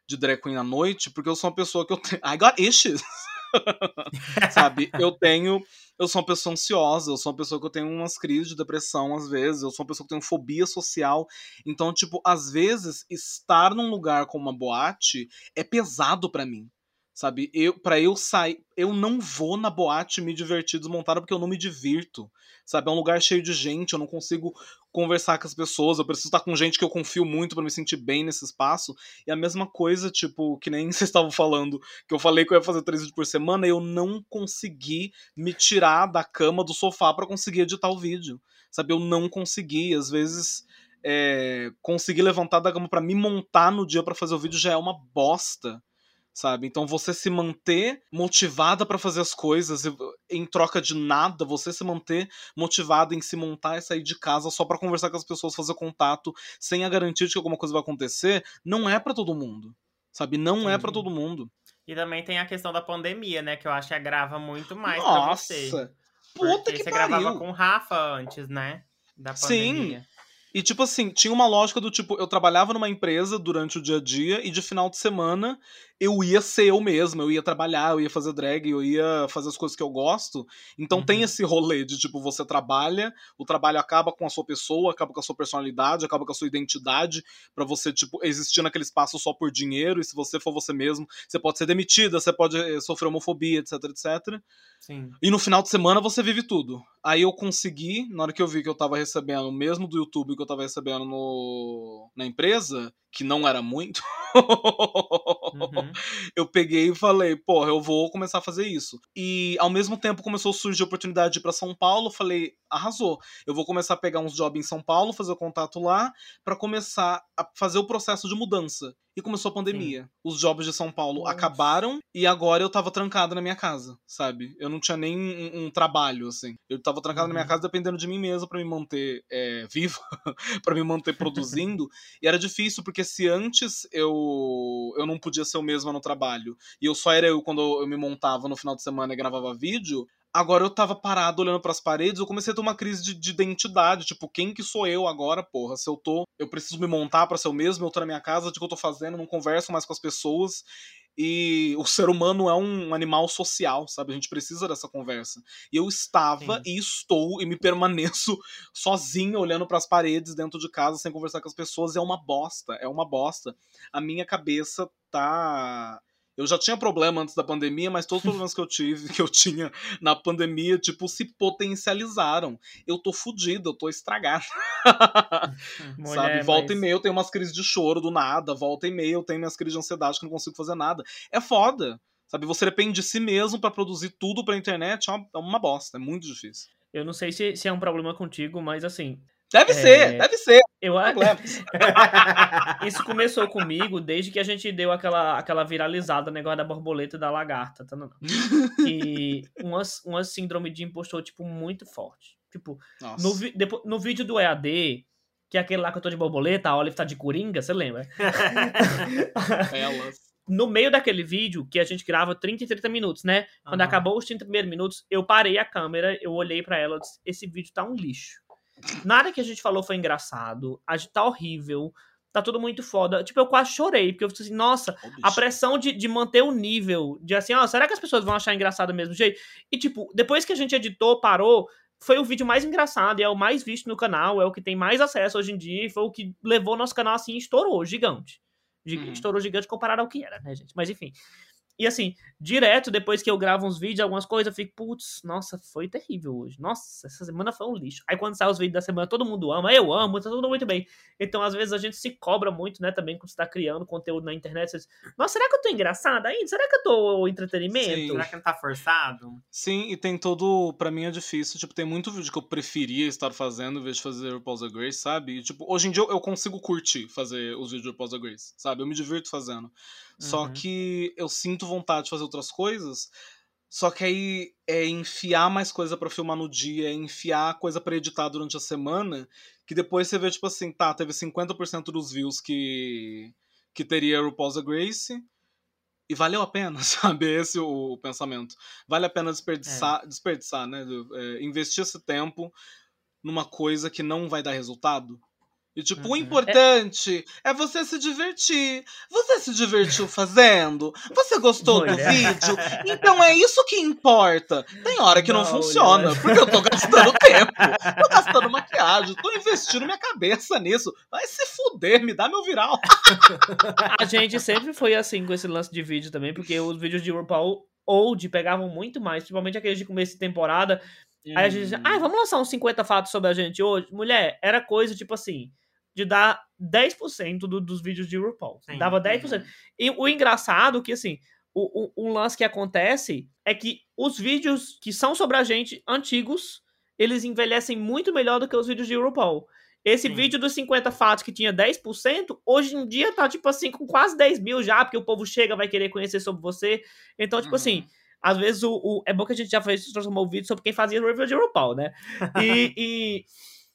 de drag queen à noite, porque eu sou uma pessoa que eu tenho. I got issues. Sabe? Eu tenho. Eu sou uma pessoa ansiosa, eu sou uma pessoa que eu tenho umas crises de depressão às vezes, eu sou uma pessoa que tem fobia social. Então, tipo, às vezes, estar num lugar como uma boate é pesado para mim. Sabe? Eu, para eu sair, eu não vou na boate me divertir desmontada porque eu não me divirto. Sabe? É um lugar cheio de gente, eu não consigo conversar com as pessoas, eu preciso estar com gente que eu confio muito para me sentir bem nesse espaço. E a mesma coisa, tipo, que nem vocês estavam falando, que eu falei que eu ia fazer três vídeos por semana, eu não consegui me tirar da cama, do sofá para conseguir editar o vídeo. Sabe? Eu não consegui, às vezes é, conseguir levantar da cama para me montar no dia para fazer o vídeo já é uma bosta sabe? Então você se manter motivada para fazer as coisas em troca de nada, você se manter motivada em se montar e sair de casa só para conversar com as pessoas, fazer contato, sem a garantia de que alguma coisa vai acontecer, não é para todo mundo. Sabe? Não Sim. é para todo mundo. E também tem a questão da pandemia, né, que eu acho que agrava muito mais Nossa. pra você. Puta Porque que você pariu. gravava com o Rafa antes, né? Da pandemia. Sim. E, tipo assim, tinha uma lógica do tipo, eu trabalhava numa empresa durante o dia a dia e de final de semana eu ia ser eu mesmo, eu ia trabalhar, eu ia fazer drag, eu ia fazer as coisas que eu gosto. Então uhum. tem esse rolê de tipo, você trabalha, o trabalho acaba com a sua pessoa, acaba com a sua personalidade, acaba com a sua identidade, para você, tipo, existir naquele espaço só por dinheiro, e se você for você mesmo, você pode ser demitida, você pode eh, sofrer homofobia, etc, etc. Sim. E no final de semana você vive tudo. Aí eu consegui, na hora que eu vi que eu tava recebendo, mesmo do YouTube que eu tava recebendo no, na empresa, que não era muito, uhum. eu peguei e falei, porra, eu vou começar a fazer isso. E ao mesmo tempo começou a surgir a oportunidade de ir pra São Paulo, falei, arrasou. Eu vou começar a pegar uns jobs em São Paulo, fazer o contato lá, para começar a fazer o processo de mudança. E começou a pandemia. Sim. Os jobs de São Paulo Nossa. acabaram e agora eu tava trancado na minha casa, sabe? Eu não tinha nem um, um trabalho, assim. Eu tava trancado uhum. na minha uhum. casa dependendo de mim mesmo para me manter é, vivo, para me manter produzindo. e era difícil, porque se antes eu, eu não podia ser o mesmo no trabalho e eu só era eu quando eu me montava no final de semana e gravava vídeo, Agora eu tava parado olhando para as paredes, eu comecei a ter uma crise de, de, identidade, tipo, quem que sou eu agora, porra? Se eu tô, eu preciso me montar para ser o mesmo, eu tô na minha casa, o que eu tô fazendo, não converso mais com as pessoas. E o ser humano é um animal social, sabe? A gente precisa dessa conversa. E eu estava Sim. e estou e me permaneço sozinho olhando para as paredes dentro de casa sem conversar com as pessoas. É uma bosta, é uma bosta. A minha cabeça tá eu já tinha problema antes da pandemia, mas todos os problemas que eu tive, que eu tinha na pandemia, tipo, se potencializaram. Eu tô fudido, eu tô estragado. Mulher, Sabe? Volta mas... e meia eu tenho umas crises de choro do nada, volta e meia eu tenho minhas crises de ansiedade que não consigo fazer nada. É foda. Sabe, você depende de si mesmo para produzir tudo pra internet, é uma, é uma bosta, é muito difícil. Eu não sei se, se é um problema contigo, mas assim, Deve é... ser, deve ser. Eu Isso começou comigo desde que a gente deu aquela, aquela viralizada, negócio da borboleta e da lagarta, tá? Não, Que uma, uma síndrome de impostor, tipo, muito forte. Tipo, no, depois, no vídeo do EAD, que é aquele lá que eu tô de borboleta, a Olive tá de coringa, você lembra? Elas. No meio daquele vídeo, que a gente grava 30 e 30 minutos, né? Quando uhum. acabou os 30 primeiros minutos, eu parei a câmera, eu olhei para ela e disse, esse vídeo tá um lixo. Nada que a gente falou foi engraçado. A gente tá horrível. Tá tudo muito foda. Tipo, eu quase chorei, porque eu falei assim, nossa, oh, a pressão de, de manter o nível, de assim, ó, será que as pessoas vão achar engraçado do mesmo jeito? E, tipo, depois que a gente editou, parou, foi o vídeo mais engraçado, e é o mais visto no canal, é o que tem mais acesso hoje em dia, e foi o que levou o nosso canal assim, estourou, gigante. Uhum. Estourou gigante comparado ao que era, né, gente? Mas enfim. E assim, direto depois que eu gravo uns vídeos, algumas coisas, eu fico, putz, nossa, foi terrível hoje. Nossa, essa semana foi um lixo. Aí quando sai os vídeos da semana, todo mundo ama, eu amo, tá tudo muito bem. Então, às vezes, a gente se cobra muito, né, também, quando você tá criando conteúdo na internet. Você diz, nossa, será que eu tô engraçada ainda? Será que eu tô entretenimento? Sim. Será que não tá forçado? Sim, e tem todo. para mim é difícil. Tipo, tem muito vídeo que eu preferia estar fazendo em vez de fazer o Pause Grace, sabe? E, tipo, hoje em dia eu, consigo curtir fazer os vídeos do Pause Grace, sabe? Eu me divirto fazendo. Só uhum. que eu sinto vontade de fazer outras coisas. Só que aí é enfiar mais coisa para filmar no dia, é enfiar coisa para editar durante a semana, que depois você vê, tipo assim, tá, teve 50% dos views que, que teria o Pausa Grace, e valeu a pena, sabe? Esse é o pensamento. Vale a pena desperdiçar, é. desperdiçar né? É, investir esse tempo numa coisa que não vai dar resultado. E, tipo, Uhum. o importante é... você se divertir. Você se divertiu fazendo? Você gostou do vídeo? Então é isso que importa. Tem hora que não, Não, funciona, porque eu tô gastando tempo. Tô gastando maquiagem, tô investindo minha cabeça nisso. Vai se fuder, me dá meu viral. A gente sempre foi assim com esse lance de vídeo também, porque os vídeos de RuPaul old pegavam muito mais, principalmente aqueles de começo de temporada. Aí a gente dizia, ah, vamos lançar uns 50 fatos sobre a gente hoje? Mulher, era coisa tipo assim, de dar 10% do, dos vídeos de RuPaul. Sim. Dava 10%. E o engraçado que, assim, o, o, um lance que acontece é que os vídeos que são sobre a gente, antigos, eles envelhecem muito melhor do que os vídeos de RuPaul. Esse Sim. vídeo dos 50 fatos que tinha 10%, hoje em dia tá, tipo assim, com quase 10 mil já, porque o povo chega, vai querer conhecer sobre você. Então, tipo Uhum. assim, às vezes o, o- É bom que a gente já fez, transformou o vídeo sobre quem fazia review de RuPaul, né? E, e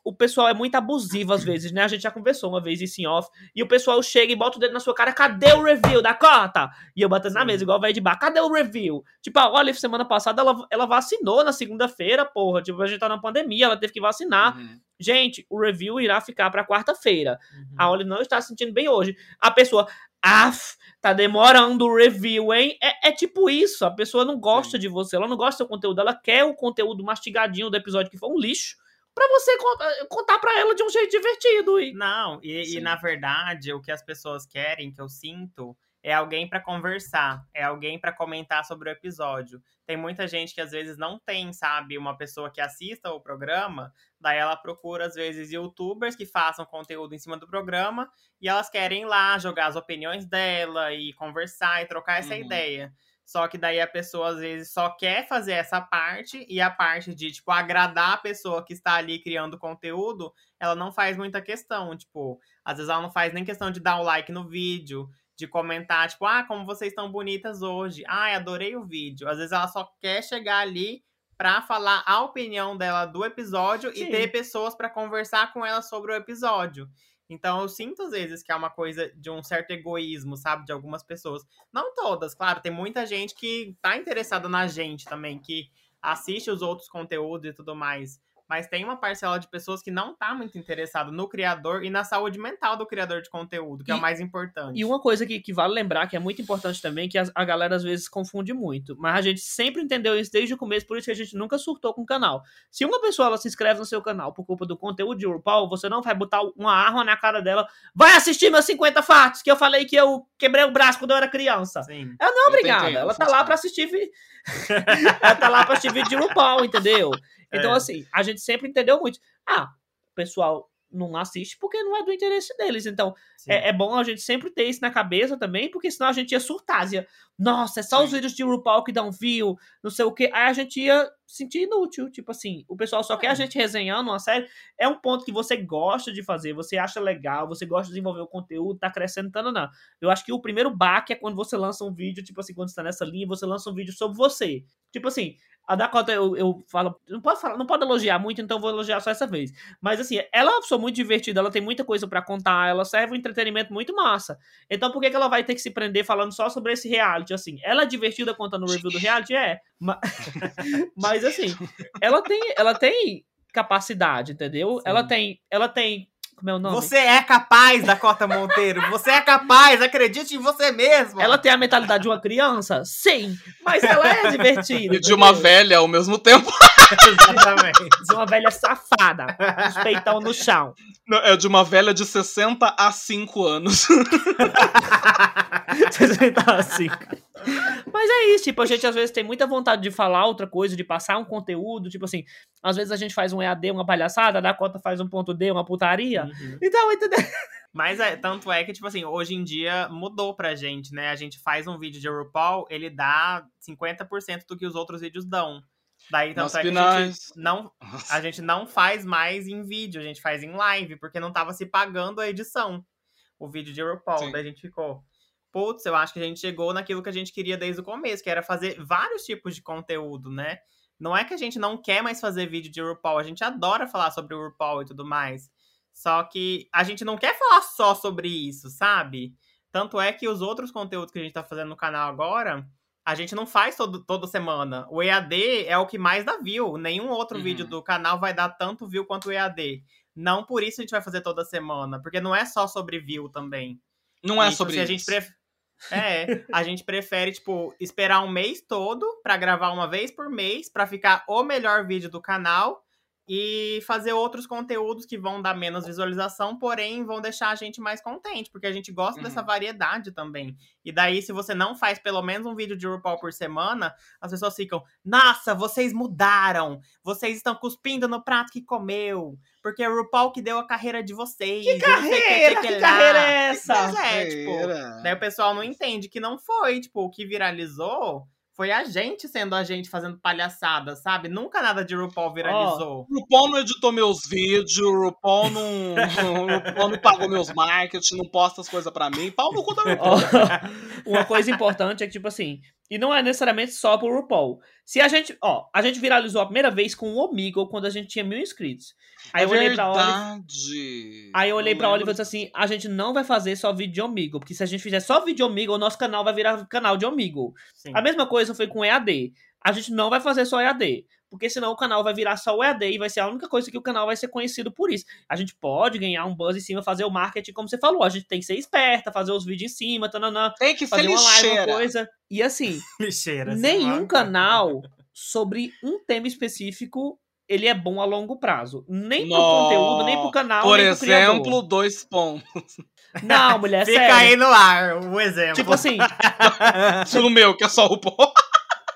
o pessoal é muito abusivo às vezes, né? A gente já conversou uma vez isso em off. E o pessoal chega e bota o dedo na sua cara, cadê o review da cota? E eu batendo na mesa, igual vai de bar, cadê o review? Tipo, a Olive, semana passada, ela, ela vacinou na segunda-feira, porra. Tipo, a gente tá na pandemia, ela teve que vacinar. Uhum. Gente, o review irá ficar pra quarta-feira. Uhum. A Olive não está se sentindo bem hoje. A pessoa, af, tá demorando o review, hein? É, é tipo isso, a pessoa não gosta de você, ela não gosta do seu conteúdo, ela quer o conteúdo mastigadinho do episódio que foi um lixo, pra você conta- contar pra ela de um jeito divertido. E... Não, e, e na verdade, o que as pessoas querem, que eu sinto, é alguém pra conversar, é alguém pra comentar sobre o episódio. Tem muita gente que às vezes não tem, sabe, uma pessoa que assista o programa, daí ela procura às vezes youtubers que façam conteúdo em cima do programa e elas querem ir lá jogar as opiniões dela e conversar e trocar essa Uhum. ideia. Só que daí a pessoa às vezes só quer fazer essa parte e a parte de, tipo, agradar a pessoa que está ali criando conteúdo, ela não faz muita questão. Tipo, às vezes ela não faz nem questão de dar um like no vídeo, de comentar, tipo, ah, como vocês estão bonitas hoje. Ai, adorei o vídeo. Às vezes ela só quer chegar ali pra falar a opinião dela do episódio Sim. e ter pessoas pra conversar com ela sobre o episódio. Então eu sinto às vezes que é uma coisa de um certo egoísmo, sabe, de algumas pessoas. Não todas, claro, tem muita gente que tá interessada na gente também, que assiste os outros conteúdos e tudo mais. Mas tem uma parcela de pessoas que não tá muito interessado no criador e na saúde mental do criador de conteúdo, que é E- o mais importante. e uma coisa que, que vale lembrar, que é muito importante também, que a, a galera às vezes confunde muito, mas a gente sempre entendeu isso desde o começo, por isso que a gente nunca surtou com o canal. Se uma pessoa ela se inscreve no seu canal por culpa do conteúdo de RuPaul, você não vai botar uma arma na cara dela, vai assistir meus 50 fatos, que eu falei que eu quebrei o braço quando eu era criança. Sim. Ela não é obrigada. ela tá lá pra assistir. ela tá lá pra assistir vídeo de RuPaul, entendeu? Então, É. assim, a gente sempre entendeu muito. Ah, o pessoal não assiste porque não é do interesse deles. Então, é, é bom a gente sempre ter isso na cabeça também, porque senão a gente ia surtar. Ia, Nossa, é só os Sim. vídeos de RuPaul que dão view, não sei o quê. Aí a gente ia sentir inútil. Tipo assim, o pessoal só quer a É. gente resenhando uma série. É um ponto que você gosta de fazer, você acha legal, você gosta de desenvolver o conteúdo, tá crescendo, tá, não, não. Eu acho que o primeiro baque é quando você lança um vídeo, tipo assim, quando você tá nessa linha, você lança um vídeo sobre você. Tipo assim, a Dakota, eu, eu falo, não pode falar, não pode elogiar muito, então eu vou elogiar só essa vez. Mas assim, ela é uma pessoa muito divertida, ela tem muita coisa pra contar, ela serve um entretenimento muito massa. Então por que, que ela vai ter que se prender falando só sobre esse reality? Assim, ela é divertida contando o review do reality? É. Ma- Mas assim, ela tem, ela tem capacidade, entendeu? Sim. Ela tem, ela tem, como é o nome? Você é capaz, Dakota Monteiro. Você é capaz, acredite em você mesmo. Ela tem a mentalidade de uma criança? Sim, mas ela é divertida. E de uma entendeu? velha ao mesmo tempo. Exatamente. De uma velha safada, os peitão no chão. Não, É de uma velha de 60 a 5 anos. Vocês vão estar assim. Mas é isso, tipo, a gente às vezes tem muita vontade de falar outra coisa, de passar um conteúdo, tipo assim, às vezes a gente faz um EAD, uma palhaçada, a Dakota faz um ponto D, uma putaria. Uhum. Então, entendeu? Mas é, tanto é que, tipo assim, hoje em dia mudou pra gente, né? A gente faz um vídeo de RuPaul, ele dá 50% do que os outros vídeos dão. Daí, tanto Nas é que a gente, não, a gente não faz mais em vídeo, a gente faz em live, porque não tava se pagando a edição. O vídeo de RuPaul, Sim. daí a gente ficou. Putz, eu acho que a gente chegou naquilo que a gente queria desde o começo, que era fazer vários tipos de conteúdo, né? Não é que a gente não quer mais fazer vídeo de RuPaul, a gente adora falar sobre o RuPaul e tudo mais. Só que a gente não quer falar só sobre isso, sabe? Tanto é que os outros conteúdos que a gente tá fazendo no canal agora, a gente não faz todo, toda semana. O EAD é o que mais dá view. Nenhum outro Uhum. vídeo do canal vai dar tanto view quanto o EAD. não por isso a gente vai fazer toda semana, porque não é só sobre view também. Não é tipo, sobre isso. A gente pref... É, a gente prefere, tipo, esperar um mês todo pra gravar uma vez por mês, pra ficar o melhor vídeo do canal e fazer outros conteúdos que vão dar menos visualização, porém vão deixar a gente mais contente, porque a gente gosta Uhum. dessa variedade também. E daí, se você não faz pelo menos um vídeo de RuPaul por semana, as pessoas ficam, nossa, vocês mudaram, vocês estão cuspindo no prato que comeu, porque é o RuPaul que deu a carreira de vocês. Que o que, carreira? que Que lá." carreira é essa? Mas é, tipo, Carreira. Daí o pessoal não entende que não foi, tipo, o que viralizou foi a gente sendo a gente fazendo palhaçada, sabe? Nunca nada de RuPaul viralizou. O RuPaul não editou meus vídeos, o RuPaul não, o RuPaul não pagou meus marketing, não posta as coisas pra mim. Pau no cu da RuPaul. Ó, uma coisa importante é que, tipo assim, e não é necessariamente só pro RuPaul. Se a gente, ó, a gente viralizou a primeira vez com o Omegle quando a gente tinha mil inscritos. Aí eu olhei pra Oliver. Verdade. Aí eu olhei pra e disse assim: a gente não vai fazer só vídeo de Omegle, porque se a gente fizer só vídeo de Omegle, o nosso canal vai virar canal de Omegle. Sim. A mesma coisa foi com EAD. A gente não vai fazer só EAD, porque senão o canal vai virar só o EAD e vai ser a única coisa que o canal vai ser conhecido por isso. A gente pode ganhar um buzz em cima, fazer o marketing, como você falou. A gente tem que ser esperta, fazer os vídeos em cima, tananã, Tem que ser fazer uma live, uma lixeira. coisa. E assim, Lixeira. nenhum canal sobre um tema específico ele é bom a longo prazo. Nem pro Nó. conteúdo, nem pro canal, Por nem pro criador. exemplo, dois pontos. Não, mulher, Fica sério. aí no ar o exemplo. Tipo assim, No meu, que é só o RuPaul.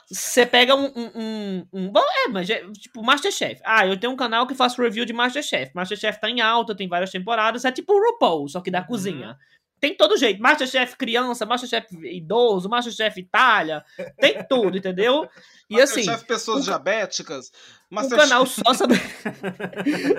Você pega um, um, um, um- bom, É, mas é, tipo, Masterchef. Ah, eu tenho um canal que faço review de Masterchef. Masterchef tá em alta, tem várias temporadas. É tipo o RuPaul, só que da Uhum. cozinha. Tem todo jeito. Masterchef criança, Masterchef idoso, Masterchef Itália. Tem tudo, entendeu? E assim, Masterchef pessoas o ca- diabéticas. o Masterchef, canal só sobre.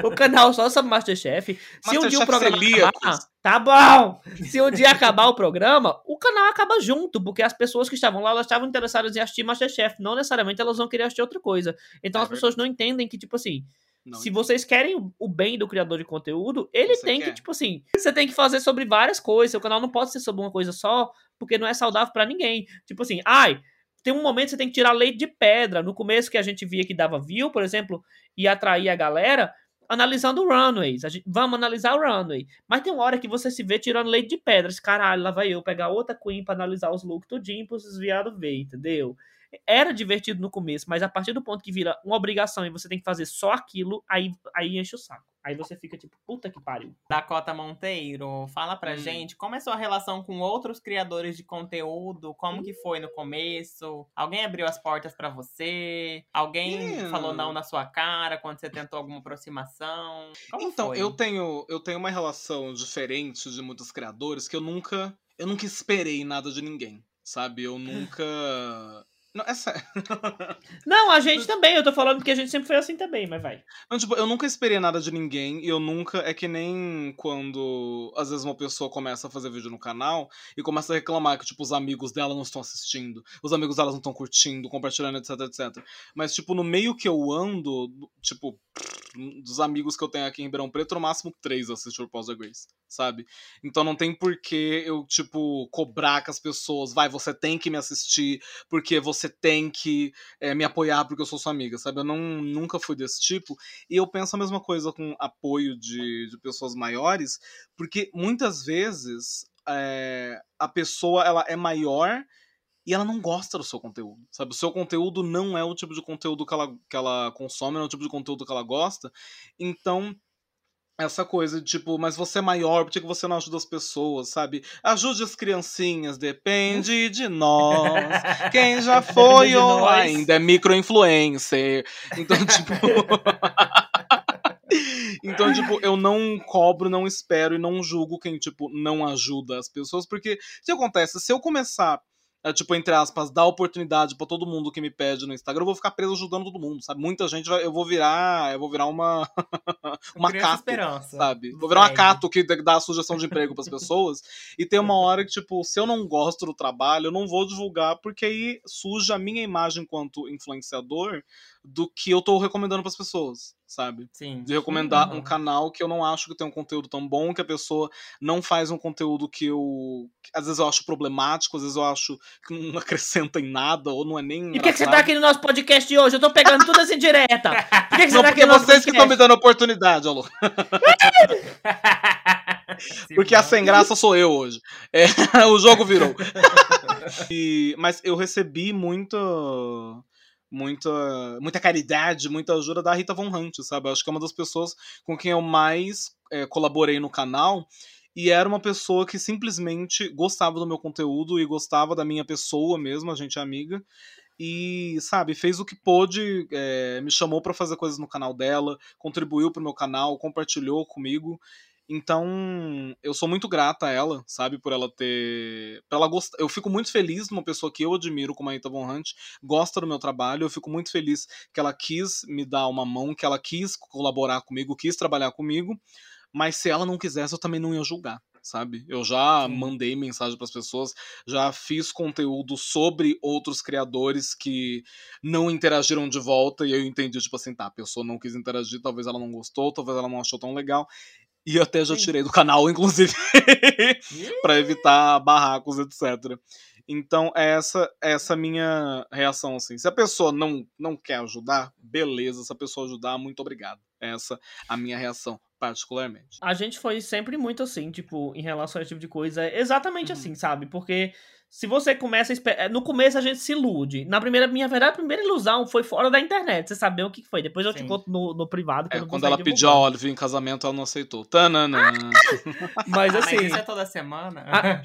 o canal só sobre Masterchef. Se um dia o Masterchef programa celíacos. acabar, tá bom. Se um dia acabar o programa, o canal acaba junto, porque as pessoas que estavam lá, elas estavam interessadas em assistir Masterchef. Não necessariamente elas vão querer assistir outra coisa. Então É as pessoas não entendem que, tipo assim, Não, se vocês querem o- bem do criador de conteúdo, ele Você tem quer. que, tipo assim, você tem que fazer sobre várias coisas. Seu canal não pode ser sobre uma coisa só, porque não é saudável pra ninguém. Tipo assim, ai, tem um momento que você tem que tirar leite de pedra. No começo que a gente via que dava view, por exemplo, e atrair a galera, analisando runways. Gente, vamos analisar o runway. Mas tem uma hora que você se vê tirando leite de pedra. Esse caralho, lá vai eu pegar outra queen pra analisar os looks tudinho pros desviados ver, entendeu? Era divertido no começo, mas a partir do ponto que vira uma obrigação e você tem que fazer só aquilo, aí, aí enche o saco. Aí você fica tipo, puta que pariu. Dakota Monteiro, fala pra Hum. gente como é sua relação com outros criadores de conteúdo, como que foi no começo? Alguém abriu as portas pra você? Alguém Hum. falou não na sua cara quando você tentou alguma aproximação? Como Então, foi? eu tenho, eu tenho uma relação diferente de muitos criadores que eu nunca, eu nunca esperei nada de ninguém, sabe? Eu nunca Não, é sério. Não, a gente também, eu tô falando que a gente sempre foi assim também, mas vai. Não, tipo, eu nunca esperei nada de ninguém e eu nunca. É que nem quando às vezes uma pessoa começa a fazer vídeo no canal e começa a reclamar que, tipo, os amigos dela não estão assistindo, os amigos delas não estão curtindo, compartilhando, etc, etc. Mas, tipo, no meio que eu ando, tipo, dos amigos que eu tenho aqui em Ribeirão Preto, no máximo três assistem o Pause Grace, sabe? Então não tem por que eu, tipo, cobrar com as pessoas, vai, você tem que me assistir, porque você tem que é, me apoiar porque eu sou sua amiga, sabe? Eu não, nunca fui desse tipo. E eu penso a mesma coisa com apoio de, de pessoas maiores, porque muitas vezes é, a pessoa ela é maior e ela não gosta do seu conteúdo, sabe? O seu conteúdo não é o tipo de conteúdo que ela, que ela consome, não é o tipo de conteúdo que ela gosta. Então, essa coisa de tipo, mas você é maior, por que você não ajuda as pessoas, sabe? Ajude as criancinhas, depende de nós. Quem já foi ou nós. ainda é micro-influencer. Então, tipo. Então, tipo, eu não cobro, não espero e não julgo quem, tipo, não ajuda as pessoas, porque o que acontece? Se eu começar a, tipo, entre aspas, dar oportunidade pra todo mundo que me pede no Instagram, eu vou ficar preso ajudando todo mundo, sabe? Muita gente vai. Eu vou virar. Eu vou virar uma. uma Criança cato, esperança. sabe? Vou virar uma cato que dá a sugestão de emprego pras pessoas. E tem uma hora que, tipo, se eu não gosto do trabalho, eu não vou divulgar, porque aí suja a minha imagem enquanto influenciador do que eu tô recomendando pras pessoas, sabe? Sim. De recomendar Uhum. um canal que eu não acho que tem um conteúdo tão bom, que a pessoa não faz um conteúdo que eu. às vezes eu acho problemático, às vezes eu acho que não acrescenta em nada, ou não é nem. E por que, que você tá aqui no nosso podcast de hoje? Eu tô pegando tudo assim direta. Por que, que você Não, tá aqui no nosso vocês que estão me podcast? dando oportunidade, alô. Porque a sem graça sou eu hoje. É, o jogo virou. E- mas eu recebi muita, muita, muita caridade, muita ajuda da Rita Von Hunt, sabe? Acho que é uma das pessoas com quem eu mais é, colaborei no canal. E era uma pessoa que simplesmente gostava do meu conteúdo e gostava da minha pessoa mesmo, a gente é amiga. E, sabe, fez o que pôde, é, me chamou pra fazer coisas no canal dela, contribuiu pro meu canal, compartilhou comigo. Então, eu sou muito grata a ela, sabe, por ela ter. Pra ela gostar. Eu fico muito feliz numa pessoa que eu admiro, como a Rita Von Hunt, gosta do meu trabalho. Eu fico muito feliz que ela quis me dar uma mão, que ela quis colaborar comigo, quis trabalhar comigo. Mas se ela não quisesse, eu também não ia julgar, sabe? Eu já Sim. mandei mensagem pras pessoas, já fiz conteúdo sobre outros criadores que não interagiram de volta e eu entendi, tipo assim, tá, a pessoa não quis interagir, talvez ela não gostou, talvez ela não achou tão legal. E até já tirei do canal, inclusive, pra evitar barracos, etc. Então, é essa essa minha reação, assim. Se a pessoa não, não quer ajudar, beleza. Se a pessoa ajudar, muito obrigado. Essa a minha reação, particularmente. A gente foi sempre muito assim, tipo, em relação a esse tipo de coisa. É Exatamente Uhum. assim, sabe? Porque se você começa a esperar. No começo a gente se ilude. Na primeira, minha verdade, a primeira ilusão foi fora da internet. Você saber o que foi. Depois eu te Sim. conto no, no privado. Que É, eu não vou quando ela pediu a. Olive em casamento, ela não aceitou. Tananã. Mas Ah, assim. Mas isso é toda semana? Ah,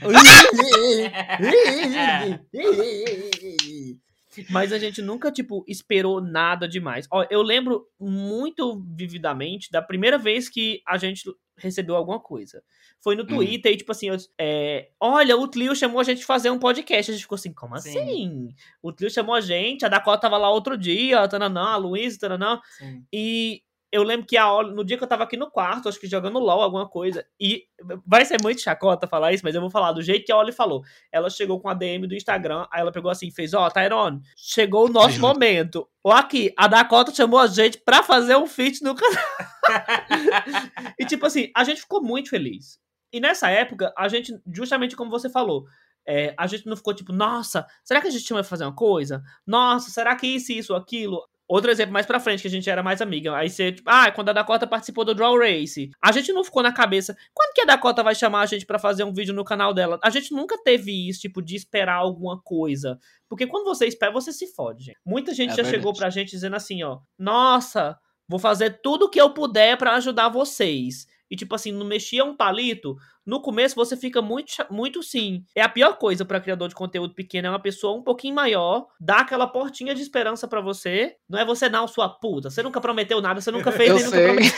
Mas a gente nunca, tipo, esperou nada demais. Ó, eu lembro muito vividamente da primeira vez que a gente recebeu alguma coisa. Foi no Twitter e, tipo assim, eu- é, olha, o Tlio chamou a gente de fazer um podcast. A gente ficou assim, como Sim. assim? O Tlio chamou a gente, a Dakota tava lá outro dia, tananã, a Luísa, tananã. Sim. E eu lembro que a Oli, no dia que eu tava aqui no quarto, acho que jogando LOL, alguma coisa, e vai ser muito chacota falar isso, mas eu vou falar do jeito que a Oli falou. Ela chegou com a DM do Instagram, aí ela pegou assim, fez, ó, Tyrone, chegou o nosso momento. Ó aqui, a Dakota chamou a gente pra fazer um feat no canal. e tipo assim, a gente ficou muito feliz. E nessa época, a gente, justamente como você falou, é, a gente não ficou tipo, nossa, será que a gente vai fazer uma coisa? Nossa, será que isso, isso, aquilo? Outro exemplo mais pra frente, que a gente era mais amiga. Aí você, tipo, ah, quando a Dakota participou do Draw Race. A gente não ficou na cabeça, quando que a Dakota vai chamar a gente pra fazer um vídeo no canal dela? A gente nunca teve isso, tipo, de esperar alguma coisa. Porque quando você espera, você se fode, gente. Muita gente É já verdade. chegou pra gente dizendo assim, ó, nossa, vou fazer tudo que eu puder pra ajudar vocês. E, tipo assim, não mexia um palito. No começo você fica muito, muito sim. É a pior coisa pra criador de conteúdo pequeno. É uma pessoa um pouquinho maior, dá aquela portinha de esperança pra você. Não é você, não, sua puta. Você nunca prometeu nada, você nunca fez Eu nem nunca sei. prometeu.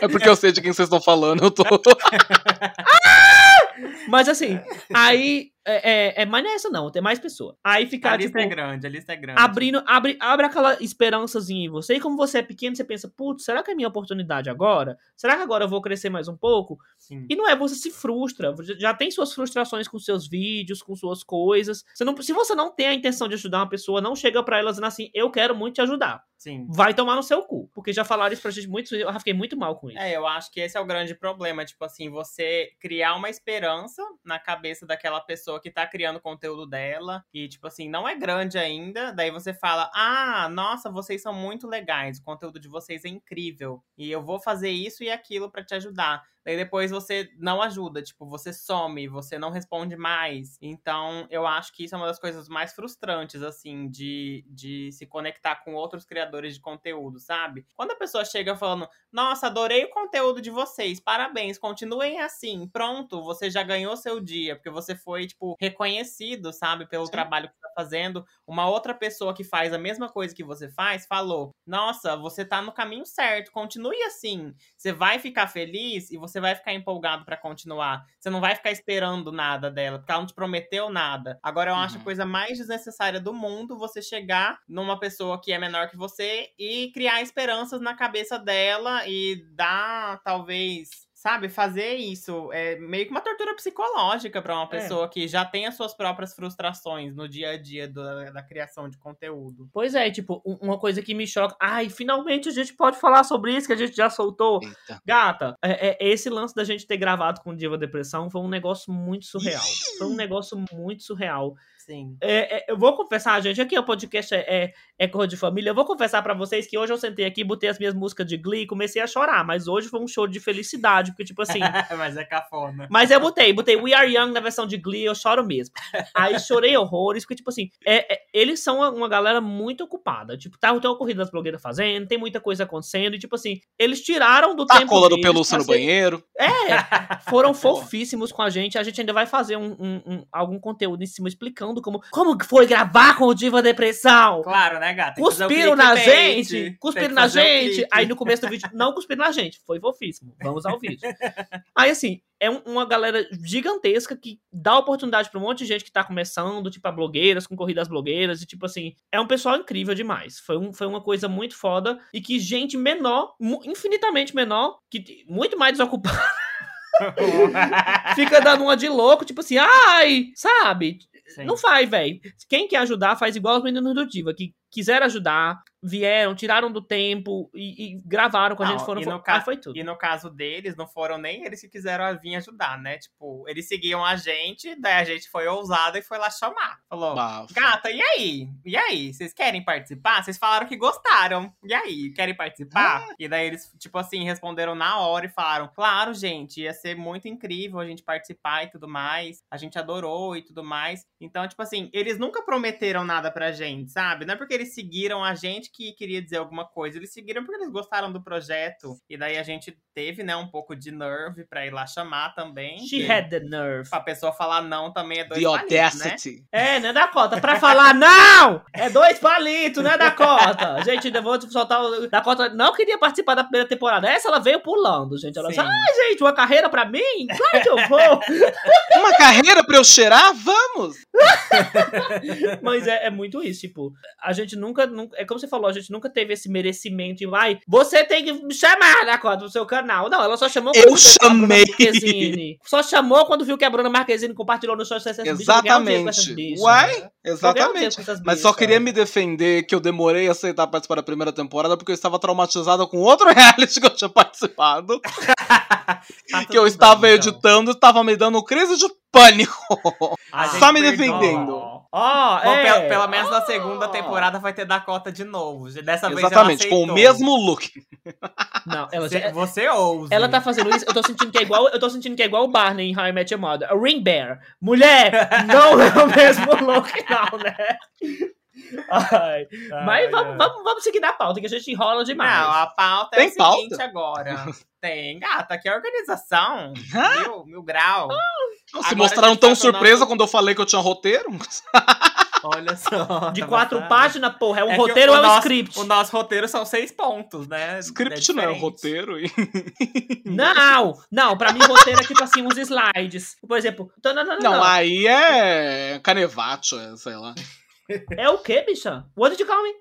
É porque eu sei de quem vocês estão falando, eu tô. Mas assim, aí. É, é, é, mas não é essa, não. Tem mais pessoa. Aí A ficar, lista tipo. é grande, a lista é grande. abrindo, abre, abre aquela esperançazinha em você. E como você é pequeno, você pensa, putz, será que é minha oportunidade agora? Será que agora eu vou crescer mais um pouco? Sim. E não é, você se frustra. Já tem suas frustrações com seus vídeos, com suas coisas. Você não, se você não tem a intenção de ajudar uma pessoa, não chega pra ela dizendo assim, eu quero muito te ajudar. Sim. Vai tomar no seu cu. Porque já falaram isso pra gente muito, eu fiquei muito mal com isso. É, eu acho que esse é o grande problema. Tipo assim, você criar uma esperança na cabeça daquela pessoa que tá criando conteúdo dela. E, tipo assim, não é grande ainda. Daí você fala: Ah, nossa, vocês são muito legais. O conteúdo de vocês é incrível. E eu vou fazer isso e aquilo pra te ajudar. Daí depois você não ajuda, tipo, você some, você não responde mais. Então, eu acho que isso é uma das coisas mais frustrantes, assim, de, de se conectar com outros criadores de conteúdo, sabe? Quando a pessoa chega falando, nossa, adorei o conteúdo de vocês, parabéns, continuem assim, pronto, você já ganhou seu dia, porque você foi, tipo, reconhecido, sabe, pelo Sim. trabalho que tá fazendo. Uma outra pessoa que faz a mesma coisa que você faz falou, nossa, você tá no caminho certo, continue assim. Você vai ficar feliz e você vai ficar empolgado pra continuar. Você não vai ficar esperando nada dela, porque ela não te prometeu nada. Agora eu acho a Uhum. coisa mais desnecessária do mundo você chegar numa pessoa que é menor que você e criar esperanças na cabeça dela e dar, talvez, sabe, fazer isso é meio que uma tortura psicológica pra uma É. pessoa que já tem as suas próprias frustrações no dia a dia da, da criação de conteúdo. Pois é, tipo, um- uma coisa que me choca. Ai, finalmente a gente pode falar sobre isso que a gente já soltou. Eita. Gata, é, é- esse lance da gente ter gravado com Diva Depressão foi um negócio muito surreal. Foi um negócio muito surreal. Sim. É, é, eu vou confessar, gente, aqui o podcast é, é, é Cor de Família. Eu vou confessar pra vocês que hoje eu sentei aqui, botei as minhas músicas de Glee e comecei a chorar. Mas hoje foi um show de felicidade, porque, tipo assim. Mas é cafona. Mas eu botei, botei We Are Young na versão de Glee, eu choro mesmo. Aí chorei horrores, porque, tipo assim, é, é- eles são uma, uma galera muito ocupada. Tipo, tá, tem uma corrida das blogueiras fazendo, tem muita coisa acontecendo, e, tipo assim, eles tiraram do Tá tempo. colando deles pelúcia pra no ser- banheiro. É, foram fofíssimos com a gente. A gente ainda vai fazer um, um- um- algum conteúdo em cima explicando como, como que foi gravar com o Diva Depressão. Claro, né, gata? Cuspiram na gente, cuspiram na gente. Aí no começo do vídeo, não cuspiram na gente, foi fofíssimo. Vamos ao vídeo. Aí assim, é um- uma galera gigantesca que dá oportunidade pra um monte de gente que tá começando, tipo a blogueiras, com corridas blogueiras, e tipo assim, é um pessoal incrível demais. Foi, um, foi uma coisa muito foda e que gente menor, infinitamente menor, que muito mais desocupada, fica dando uma de louco, tipo assim, ai, sabe? Sim. Não faz, velho. Quem quer ajudar, faz igual os meninos do Diva, que quiseram ajudar, vieram, tiraram do tempo e, e gravaram com a Não, gente, foram. e no ah, foi tudo. E no caso deles, não foram nem eles que quiseram vir ajudar, né? Tipo, eles seguiam a gente, daí a gente foi ousada e foi lá chamar. Falou, Bafo. gata, e aí? E aí? Vocês querem participar? Vocês falaram que gostaram. E aí? Querem participar? E daí eles, tipo assim, responderam na hora e falaram, claro, gente, ia ser muito incrível a gente participar e tudo mais. A gente adorou e tudo mais. Então, tipo assim, eles nunca prometeram nada pra gente, sabe? Não é porque eles seguiram a gente que queria dizer alguma coisa. Eles seguiram porque eles gostaram do projeto. E daí a gente teve, né, um pouco de nerve pra ir lá chamar também. She que had the nerve. Pra pessoa falar não também é dois The palitos, né? Audacity. É, né, Dakota? Pra falar não! É dois palitos, né, Dakota? Gente, ainda vou soltar o. Dakota não queria participar da primeira temporada. Essa ela veio pulando, gente. Ela disse: ai, gente, uma carreira pra mim? Claro que eu vou! Uma carreira pra eu cheirar? Vamos! Mas é, é muito isso, tipo, a gente nunca, nunca. É como você falou, a gente nunca teve esse merecimento de vai, você tem que me chamar na conta do seu canal. Não, ela só chamou Eu viu que a Bruna chamei. Marquezine. Só chamou quando viu que a Bruna Marquezine compartilhou no eu dinheiro com essas Exatamente. bichas. Uai, Eu dinheiro exatamente. com essas Mas só queria me defender que eu demorei a aceitar participar da primeira temporada porque eu estava traumatizada com outro reality que eu tinha participado. Tá que eu estava bem, então. editando e estava me dando crise de pânico. A gente Só me perdoa. defendendo. Ó, Bom, é. pelo, pelo menos na segunda temporada vai ter Dakota de novo. Dessa vez Exatamente, ela com o mesmo look. Não, ela, Você, você ousa. ela tá fazendo isso, eu tô sentindo que é igual, eu tô sentindo que é igual o Barney em How I Met Your Mother. A Ring Bear. Mulher, não é o mesmo look, não, né? Ai, Ai, mas vamos, ai. vamos, vamos seguir na pauta, que a gente enrola demais. Não, a pauta Tem é o seguinte pauta? agora. Tem, gata, que é organização. mil, mil grau. Não, se mostraram tão tá surpresa nosso- quando eu falei que eu tinha roteiro. Olha só. De tá quatro passando. páginas, porra, é um É roteiro ou é um nosso- script? O nosso roteiro são seis pontos, né? Script não é roteiro. E... Não, não, pra mim roteiro é tipo assim, uns slides. Por exemplo, não, não, não, Não, não. aí é Canevacho, é, sei lá. É o quê, bicha? What did you call me?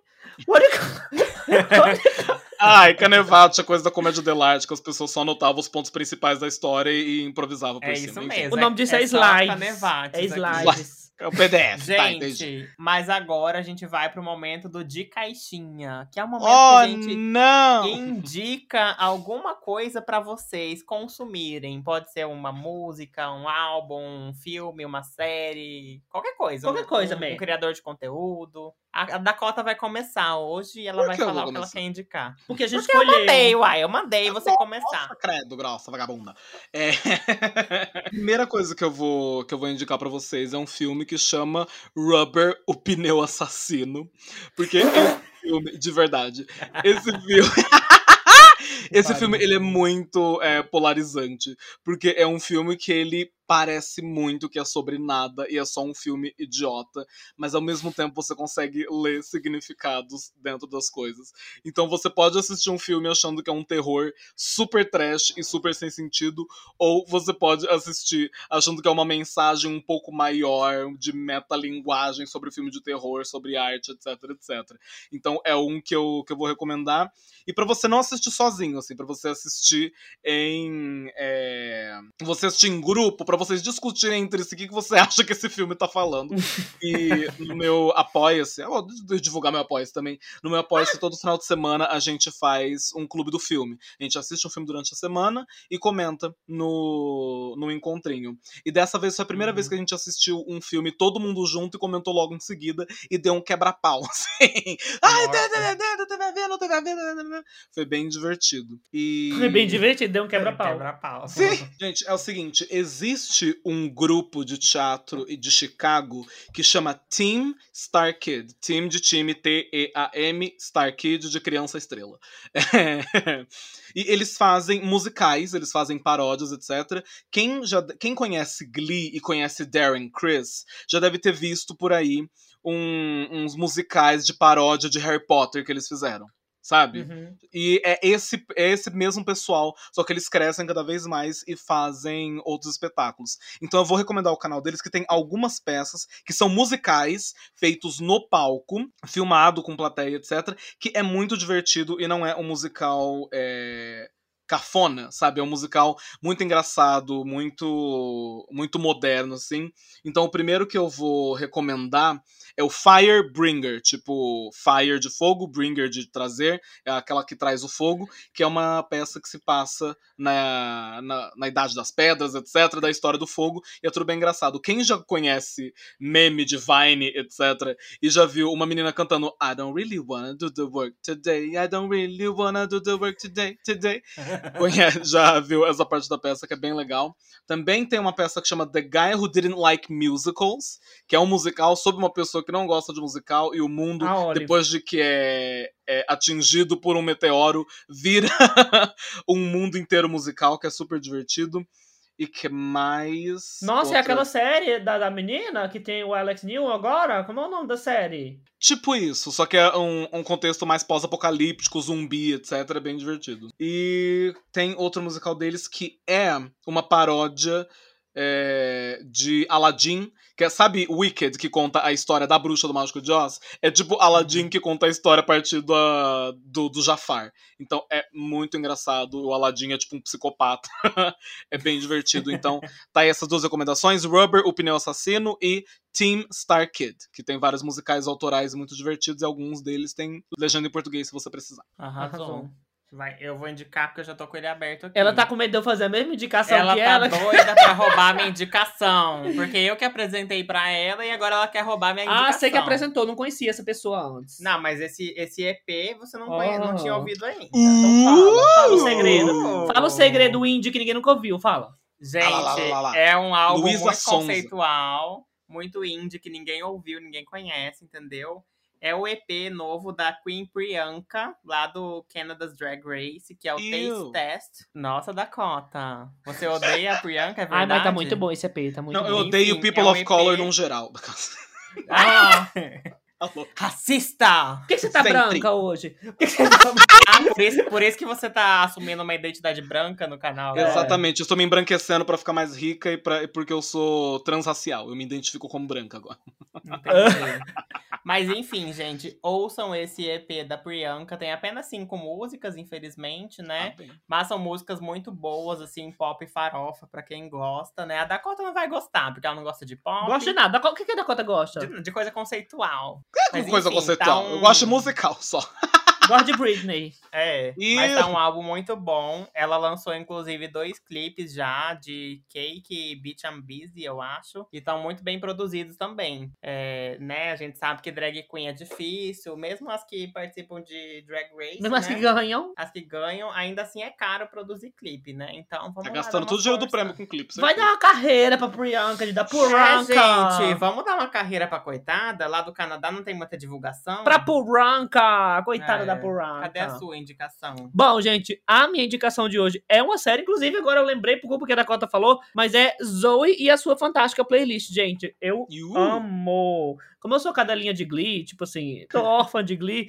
What did you call me? Ai, Canevacho é coisa da comédia dell'arte, que as pessoas só anotavam os pontos principais da história e improvisavam por É cima. isso enfim. mesmo. O nome disso é, é slides. É slides. É o PDF, tá, entendi. Gente, mas agora a gente vai pro momento do de caixinha, que é o momento Oh, que a gente não! indica alguma coisa pra vocês consumirem. Pode ser uma música, um álbum, um filme, uma série, qualquer coisa. Qualquer um, coisa, um, May. um criador de conteúdo. A, Dakota vai começar hoje e ela vai eu falar o que ela começar? quer indicar. Porque a gente Porque eu escolheu. mandei, uai, eu mandei você começar. Nossa, credo, grossa, vagabunda. É... Primeira coisa que eu vou que eu vou indicar pra vocês é um filme que chama Rubber, o pneu assassino, porque é um filme de verdade. Esse filme Esse filme ele é muito é, polarizante, porque é um filme que ele parece muito que é sobre nada e é só um filme idiota, mas ao mesmo tempo você consegue ler significados dentro das coisas. Então você pode assistir um filme achando que é um terror super trash e super sem sentido, ou você pode assistir achando que é uma mensagem um pouco maior de metalinguagem sobre filme de terror, sobre arte, etc, etc. Então é um que eu, que eu vou recomendar. E para você não assistir sozinho, assim, para você assistir em. É... Você assistir em grupo, para vocês discutirem entre si o que, que você acha que esse filme tá falando. e no meu Apoia-se, eu vou divulgar meu Apoia-se também. No meu Apoia-se, todo final de semana a gente faz um clube do filme. A gente assiste um filme durante a semana e comenta no, no encontrinho. E dessa vez foi a primeira uhum. vez que a gente assistiu um filme todo mundo junto e comentou logo em seguida e deu um quebra-pau, assim. Ai, vendo, vendo, Foi bem divertido. E... Foi bem divertido, deu um quebra-pau. Quebra-pau. Sim, gente, é o seguinte, existe um grupo de teatro de Chicago que chama Team Star Kid. Team de time, T-E-A-M, Star Kid de criança estrela. É. E eles fazem musicais, eles fazem paródias, etc. Quem, já, quem conhece Glee e conhece Darren Criss já deve ter visto por aí um, uns musicais de paródia de Harry Potter que eles fizeram sabe? Uhum. E é esse, é esse mesmo pessoal, só que eles crescem cada vez mais e fazem outros espetáculos. Então eu vou recomendar o canal deles que tem algumas peças que são musicais, feitos no palco, filmado com plateia, etc., que é muito divertido e não é um musical. É cafona, sabe? É um musical muito engraçado, muito muito moderno, assim. Então o primeiro que eu vou recomendar é o Firebringer, tipo Fire de fogo, Bringer de trazer, é aquela que traz o fogo, que é uma peça que se passa na, na, na Idade das Pedras, etc., da história do fogo, e é tudo bem engraçado. Quem já conhece meme de Vine, etc., e já viu uma menina cantando I don't really wanna do the work today, I don't really wanna do the work today, today, já viu essa parte da peça que é bem legal. Também tem uma peça que chama The Guy Who Didn't Like Musicals, que é um musical sobre uma pessoa que não gosta de musical e o mundo, ah, depois de que é, é, atingido por um meteoro, vira um mundo inteiro musical, que é super divertido. E que mais. Nossa, outra... é aquela série da, da menina que tem o Alex New agora? Como é o nome da série? Tipo isso, só que é um, um contexto mais pós-apocalíptico, zumbi, etc. É bem divertido. E tem outro musical deles que é uma paródia é, de Aladdin, que é, sabe, Wicked, que conta a história da bruxa do Mágico de Oz? É tipo Aladdin uhum. que conta a história a partir do, do, do Jafar. Então é muito engraçado. O Aladdin é tipo um psicopata. é bem divertido. Então, tá aí essas duas recomendações: Rubber, o pneu assassino, e Team Star Kid, que tem vários musicais autorais muito divertidos e alguns deles têm legenda em português se você precisar. Arrasou. Vai, eu vou indicar porque eu já tô com ele aberto aqui. Ela tá com medo de eu fazer a mesma indicação ela que tá ela. Ela tá doida pra roubar minha indicação. Porque eu que apresentei pra ela e agora ela quer roubar minha indicação. Ah, você que apresentou, não conhecia essa pessoa antes. Não, mas esse, esse EP você não, oh. não tinha ouvido ainda. Então fala, fala o segredo. Fala o segredo indie que ninguém nunca ouviu, fala. Gente, lá, lá, lá, é um álbum Luísa muito Sonza. conceitual, muito indie que ninguém ouviu, ninguém conhece, entendeu? É o EP novo da Queen Priyanka, lá do Canada's Drag Race, que é o Ew. Taste Test. Nossa, Dakota. Você odeia a Priyanka, é verdade? Ai, mas tá muito bom esse EP, tá muito Não, bom. eu odeio Enfim, People é of EP... Color num geral. Ah! Racista! Por que você tá Sempre. branca hoje? Por que você tá... ah, por, isso, por isso que você tá assumindo uma identidade branca no canal. Né? Exatamente, eu estou me embranquecendo pra ficar mais rica e, pra, porque eu sou transracial. Eu me identifico como branca agora. Entendi. Mas enfim, gente, ouçam esse EP da Priyanka. Tem apenas cinco músicas, infelizmente, né? Ah, Mas são músicas muito boas, assim, pop e farofa, pra quem gosta, né? A Dakota não vai gostar, porque ela não gosta de pop. Gosta de nada. O que a Dakota gosta? De, de coisa conceitual. Mas, coisa enfim, conceitual? Tá um... Eu gosto de musical só. Gosto de Britney. É, e... mas tá um álbum muito bom. Ela lançou, inclusive, dois clipes já de Cake e Beach and Busy, eu acho. E estão muito bem produzidos também. É, né, a gente sabe que drag queen é difícil. Mesmo as que participam de Drag Race, Mesmo né? as que ganham. As que ganham, ainda assim é caro produzir clipe, né? Então, vamos Tá lá, gastando todo o dinheiro do prêmio com clipe. Vai dar uma carreira pra Priyanka, de dar Puranka. É, gente, vamos dar uma carreira pra coitada. Lá do Canadá não tem muita divulgação. Pra Puranka, coitada é. da Buraca. Cadê a sua indicação? Bom, gente, a minha indicação de hoje é uma série, inclusive agora eu lembrei porque a Dakota falou, mas é Zoe e a sua fantástica playlist, gente. Eu Uh, amo. Como eu sou cadelinha de Glee, tipo assim, tô órfã de Glee,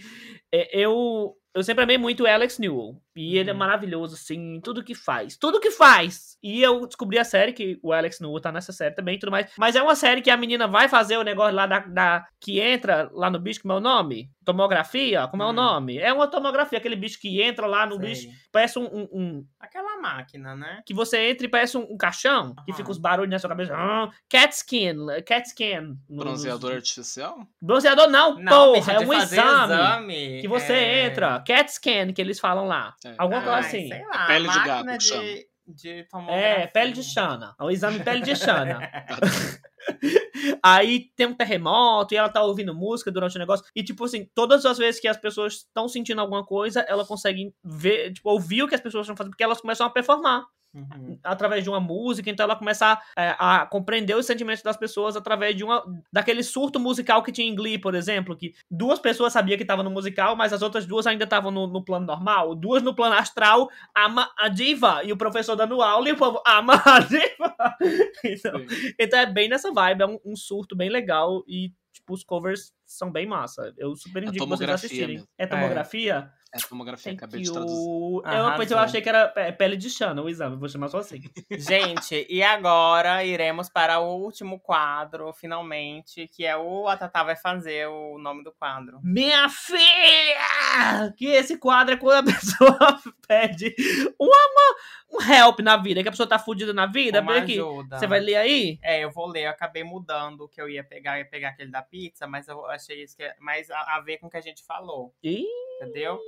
é, eu, eu sempre amei muito o Alex Newell. E ele é Uhum. maravilhoso, assim, em tudo que faz. Tudo que faz! E eu descobri a série, que o Alex Newell tá nessa série também e tudo mais. Mas é uma série que a menina vai fazer o negócio lá da. da- que entra lá no bicho, como é o nome? Tomografia? Como é o Hum. nome? É uma tomografia, aquele bicho que entra lá no Sei. bicho, parece um- um- um, Aquela máquina, né? que você entra e parece um, um caixão, que fica os barulhos na sua cabeça. Ah, cat skin, cat skin. bronzeador nos- artificial? Bronzeador não, Não, porra, é de um exame, exame, que você é- entra. Cat scan, que eles falam lá. É. Alguma coisa Ai, assim. Sei lá, pele de gato que chama. de, de tomografia. É, pele de chana. É um exame pele de chana. Aí tem um terremoto e ela tá ouvindo música durante o negócio. E, tipo assim, todas as vezes que as pessoas estão sentindo alguma coisa, ela consegue ver, tipo, ouvir o que as pessoas estão fazendo, porque elas começam a performar. Uhum. através de uma música, então ela começa a, é, a compreender os sentimentos das pessoas através de uma daquele surto musical que tinha em Glee, por exemplo, que duas pessoas sabiam que estavam no musical, mas as outras duas ainda estavam no, no plano normal, duas no plano astral, ama a diva e o professor dando aula e o povo ama a diva. Então, então é bem nessa vibe, é um, um surto bem legal e tipo os covers são bem massa. Eu super É indico vocês assistirem. mesmo. É tomografia? É tomografia, Thank acabei de traduzir. you. Eu, Arrasou. pois eu achei que era pe- pele de chana o exame, vou chamar só assim. Gente, e agora iremos para o último quadro, finalmente, que é o A Tatá vai fazer o nome do quadro. Minha filha! Que esse quadro é quando a pessoa pede uma, um help na vida, que a pessoa tá fudida na vida. Uma aqui. ajuda. Você vai ler aí? É, eu vou ler. Eu acabei mudando o que eu ia pegar. Eu ia pegar aquele da pizza, mas eu achei isso que é mais a, a ver com o que a gente falou. Ih. Entendeu?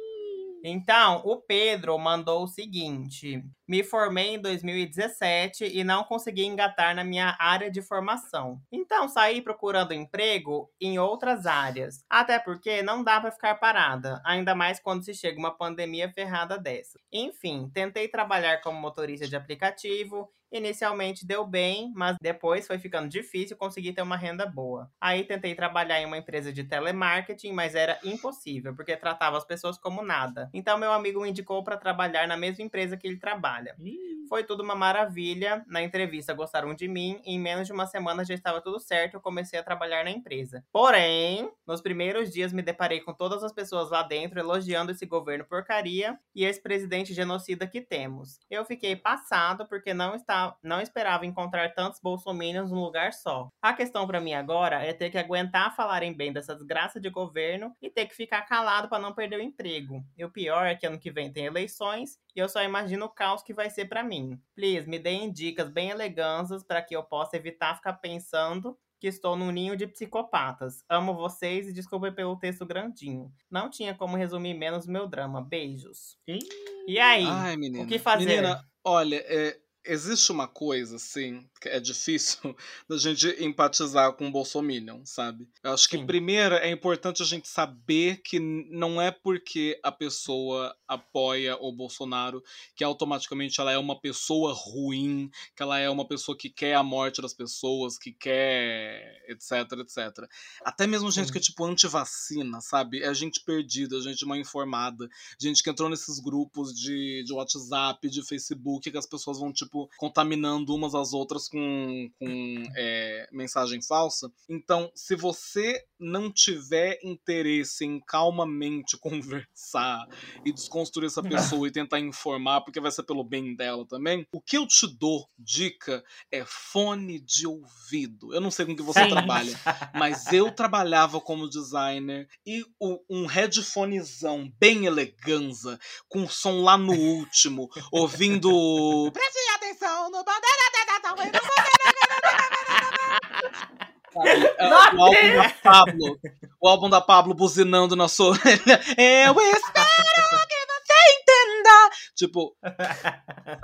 Então, o Pedro mandou o seguinte: Me formei em 2017 e não consegui engatar na minha área de formação. Então, saí procurando emprego em outras áreas. Até porque não dá pra ficar parada, ainda mais quando se chega uma pandemia ferrada dessa. Enfim, tentei trabalhar como motorista de aplicativo. Inicialmente deu bem, mas depois foi ficando difícil conseguir ter uma renda boa. Aí tentei trabalhar em uma empresa de telemarketing, mas era impossível, porque tratava as pessoas como nada. Então meu amigo me indicou para trabalhar na mesma empresa que ele trabalha. Foi tudo uma maravilha. Na entrevista gostaram de mim. E em menos de uma semana já estava tudo certo. Eu comecei a trabalhar na empresa. Porém, nos primeiros dias me deparei com todas as pessoas lá dentro elogiando esse governo porcaria e esse presidente genocida que temos. Eu fiquei passado porque não estava, não esperava encontrar tantos bolsominions num lugar só. A questão para mim agora é ter que aguentar falarem bem dessa desgraça de governo e ter que ficar calado para não perder o emprego. E o pior é que ano que vem tem eleições e eu só imagino o caos que vai ser para mim. Please, me deem dicas bem elegantes para que eu possa evitar ficar pensando que estou num ninho de psicopatas. Amo vocês e desculpe pelo texto grandinho. Não tinha como resumir menos meu drama. Beijos. E aí? Ai, menina. o que fazer? Menina, olha, é, existe uma coisa, assim, que é difícil da gente empatizar com o Bolsominion, sabe? Eu acho que, Sim. primeiro, é importante a gente saber que não é porque a pessoa apoia o Bolsonaro que automaticamente ela é uma pessoa ruim, que ela é uma pessoa que quer a morte das pessoas, que quer etc, etc. Até mesmo gente Sim. que é, tipo, anti-vacina, sabe? É gente perdida, gente mal informada, gente que entrou nesses grupos de, de WhatsApp, de Facebook, que as pessoas vão, tipo, contaminando umas às outras com, com é, mensagem falsa. Então, se você não tiver interesse em calmamente conversar e desconstruir essa pessoa e tentar informar, porque vai ser pelo bem dela também, o que eu te dou, dica, é fone de ouvido. Eu não sei com que você Sim. trabalha, mas eu trabalhava como designer e o- um headphonezão bem eleganza, com som lá no último, ouvindo. atenção no é, o álbum da Pablo, o álbum da Pablo buzinando na sua. Eu espero que você entenda. Tipo,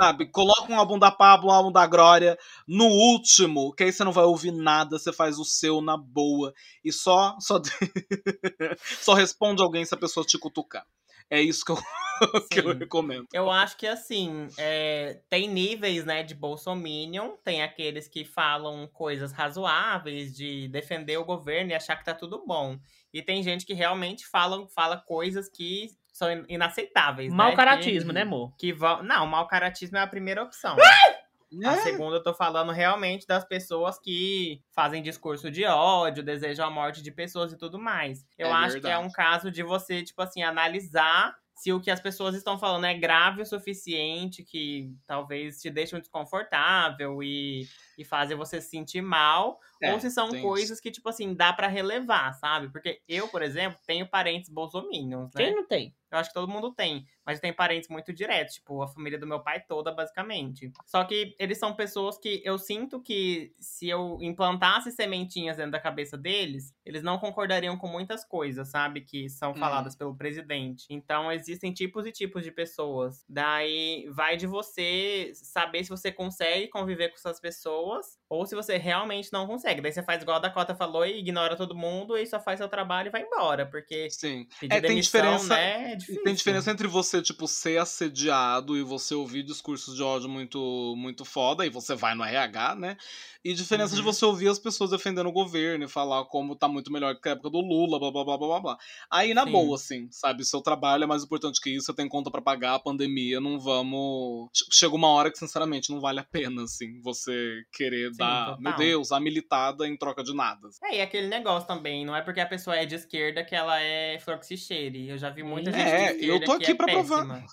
sabe, coloca um álbum da Pablo, um álbum da Glória no último, que aí você não vai ouvir nada, você faz o seu na boa e só só, só responde alguém se a pessoa te cutucar. É isso que eu, que eu recomendo. Eu acho que assim, é, tem níveis, né, de bolsominion, tem aqueles que falam coisas razoáveis de defender o governo e achar que tá tudo bom. E tem gente que realmente fala, fala coisas que são in- inaceitáveis. Mau né? caratismo, Que- né, amor? Que vão... Não, mau caratismo é a primeira opção. A É, segunda, eu tô falando realmente das pessoas que fazem discurso de ódio, desejam a morte de pessoas e tudo mais. Eu É acho que é verdade. um caso de você, tipo assim, analisar se o que as pessoas estão falando é grave o suficiente, que talvez te deixam desconfortável e, e fazem você se sentir mal, É, ou se são coisas que, tipo assim, dá pra relevar, sabe? Porque eu, por exemplo, tenho parentes bolsominions, né? Quem não tem? Eu acho que todo mundo tem. Mas tem parentes muito diretos, tipo, a família do meu pai toda, basicamente. Só que eles são pessoas que eu sinto que se eu implantasse sementinhas dentro da cabeça deles, eles não concordariam com muitas coisas, sabe? Que são faladas pelo presidente. Então existem tipos e tipos de pessoas. Daí vai de você saber se você consegue conviver com essas pessoas ou se você realmente não consegue. Daí você faz igual a Dakota falou e ignora todo mundo e só faz seu trabalho e vai embora. Porque Sim. pedir É, tem demissão, diferença- né, é difícil. tem diferença entre você, tipo, ser assediado e você ouvir discursos de ódio muito, muito foda, e você vai no RH, né? E diferença de Uhum. você ouvir as pessoas defendendo o governo e falar como tá muito melhor que a época do Lula, blá blá blá blá blá blá. Aí, na Sim. boa, assim, sabe? Seu trabalho é mais importante que isso, você tem conta pra pagar, a pandemia, não vamos. Che- Chega uma hora que, sinceramente, não vale a pena, assim, você querer Total. meu Deus, a militada em troca de nada. É, e aquele negócio também, não é porque a pessoa é de esquerda que ela é flor que se cheire. Eu já vi muita É, gente de eu esquerda tô que aqui é pra provar.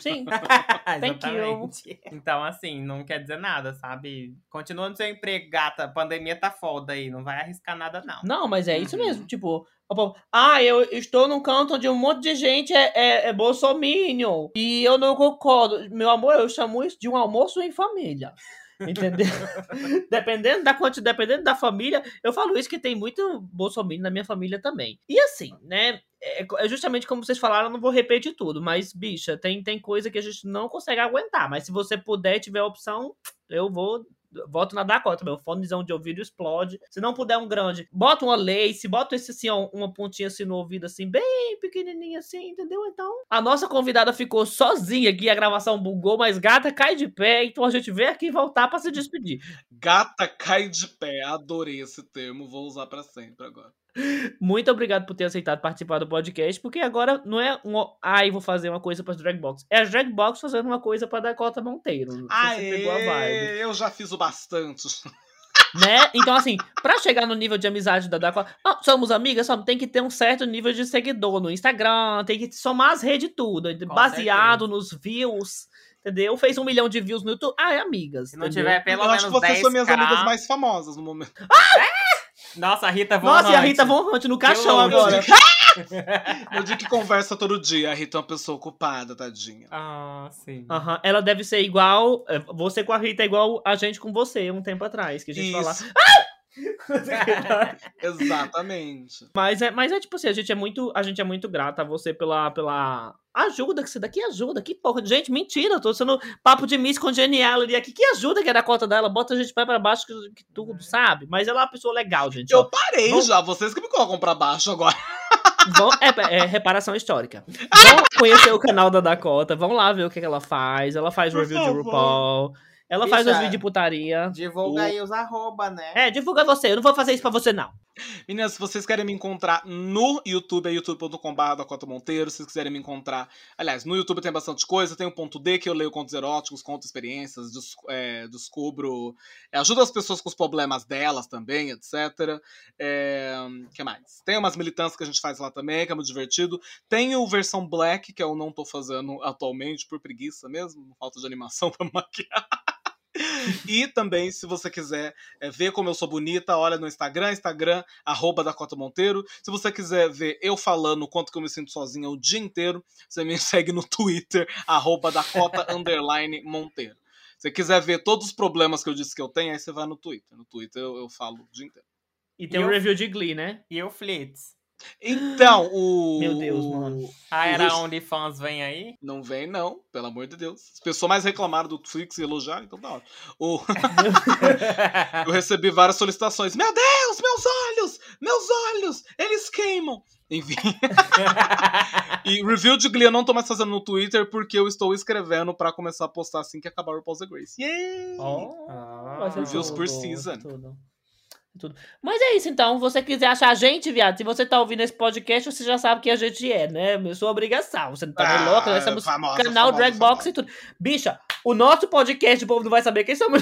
Sim. Thank you. Exatamente. Então, assim, não quer dizer nada, sabe? Continua no seu emprego, gata. A pandemia tá foda aí. Não vai arriscar nada, não. Não, mas é isso Uhum. mesmo. Tipo, ah, eu estou num canto onde um monte de gente é, é, é bolsominion. E eu não concordo. Meu amor, eu chamo isso de um almoço em família. Entendeu? dependendo da dependendo da família, eu falo isso que tem muito bolsominion na minha família também. E assim, né? É, é justamente como vocês falaram, eu não vou repetir tudo, mas, bicha, tem, tem coisa que a gente não consegue aguentar. Mas se você puder tiver a opção, eu vou Voto na Dakota, meu fonezão de ouvido explode. Se não puder um grande, bota uma lace, bota esse assim, ó, uma pontinha assim no ouvido, assim, bem pequenininha assim, entendeu? Então, a nossa convidada ficou sozinha aqui, a gravação bugou, mas gata cai de pé, então a gente vem aqui voltar pra se despedir. Gata cai de pé, adorei esse termo, vou usar pra sempre agora. Muito obrigado por ter aceitado participar do podcast, porque agora não é um, ai, vou fazer uma coisa pra Dragbox. É a Dragbox fazendo uma coisa pra Dakota Monteiro. Você pegou a vibe. Aê, eu já fiz o bastante. né? Então, assim, pra chegar no nível de amizade da Dakota, ah, somos amigas, só tem que ter um certo nível de seguidor no Instagram, tem que somar as redes tudo, baseado nos views, entendeu? Fez um milhão de views no YouTube, ah, é amigas. Se não entendeu? tiver pelo eu menos acho que vocês 10 são minhas amigas mais famosas no momento. Nossa, a Rita Von Nossa, e a Hunt. Rita Von Hunt no caixão agora. Eu digo que conversa todo dia. A Rita é uma pessoa ocupada, tadinha. Ah, sim. Aham, Ela deve ser igual. é, Você com a Rita é igual a gente com você um tempo atrás. Que a gente fala. Isso, exatamente. Mas é, mas é tipo assim, a gente é muito, a gente é muito grata a você pela, pela ajuda que você daqui ajuda. Que porra, gente, mentira, eu tô sendo papo de Miss Congenial ali aqui. Que ajuda que é da conta dela, bota a gente pé pra baixo que, que tudo, sabe? Mas ela é uma pessoa legal, gente. Eu ó. parei Vamos- já, vocês que me colocam pra baixo agora. Vão, é, é reparação histórica. Vão conhecer o canal da Dakota, vão lá ver o que, que ela faz. Ela faz Por review de favor. RuPaul. Ela faz Bicha. os vídeos de putaria. Divulga O- aí os arroba, né? É, divulga você. Eu não vou fazer isso pra você, não. Meninas, se vocês querem me encontrar no YouTube, é youtube.com.br Dakota Monteiro. Se vocês quiserem me encontrar. Aliás, no YouTube tem bastante coisa. Tem o ponto D, que eu leio contos eróticos, conto experiências, des- é, descubro. é, ajudo as pessoas com os problemas delas também, etc. É, que mais? Tem umas militâncias que a gente faz lá também, que é muito divertido. Tem o versão Black, que eu não tô fazendo atualmente, por preguiça mesmo, falta de animação pra maquiar. E também, se você quiser é, ver como eu sou bonita, olha no Instagram, Instagram, arroba Dakota Monteiro. Se você quiser ver eu falando o quanto que eu me sinto sozinha o dia inteiro, você me segue no Twitter, arroba Dakota underline Monteiro. Se você quiser ver todos os problemas que eu disse que eu tenho, aí você vai no Twitter. No Twitter eu, eu falo o dia inteiro. E tem E um eu- review de Glee, né? E o Flitz. Então, o. Meu Deus, mano. Ah, era Ixi. OnlyFans vem aí? Não vem, não, pelo amor de Deus. As pessoas mais reclamaram do Flix e elogiaram, então tá ótimo. O... Eu recebi várias solicitações. Meu Deus, meus olhos! Meus olhos! Eles queimam! Enfim. e review de Glee eu não tô mais fazendo no Twitter porque eu estou escrevendo pra começar a postar assim que acabar o RuPaul's The Grace. Yay! Oh, Ah. Reviews tudo, por season. tudo. Tudo. Mas é isso, então. Se você quiser achar a gente, viado, se você tá ouvindo esse podcast, você já sabe que a gente é, né? É sua obrigação. Você não tá meio Ah, louco, nós somos famosa, canal famosa, Dragbox famosa. e tudo. Bicha, o nosso podcast, o povo não vai saber quem somos.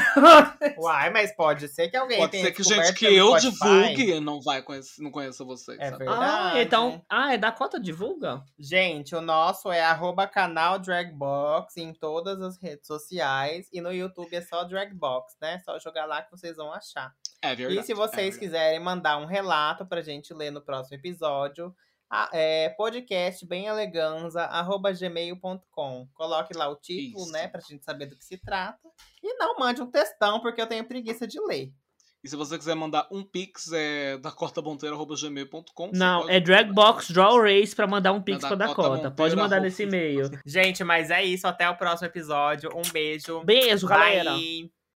Uai, mas pode ser que alguém Pode tenha ser que gente que eu Spotify. divulgue não vai conhecer, não conheça vocês. É sabe? verdade. ah, então. Ah, é da cota divulga? Gente, o nosso é arroba canal Dragbox em todas as redes sociais. E no YouTube é só Dragbox, né? Só jogar lá que vocês vão achar. É verdade. e se é vocês verdade. quiserem mandar um relato pra gente ler no próximo episódio, é podcast gmail.com. Coloque lá o título, Isso. né? Pra gente saber do que se trata. E não mande um textão, porque eu tenho preguiça de ler. E se você quiser mandar um pix, é dacotabonteira.gmail.com. Não, pode é Dragbox Draw Race pra mandar um pix Da pra Dakota. Pode mandar nesse e-mail. Gente, mas é isso. Até o próximo episódio. Um beijo. Beijo, galera. Bye.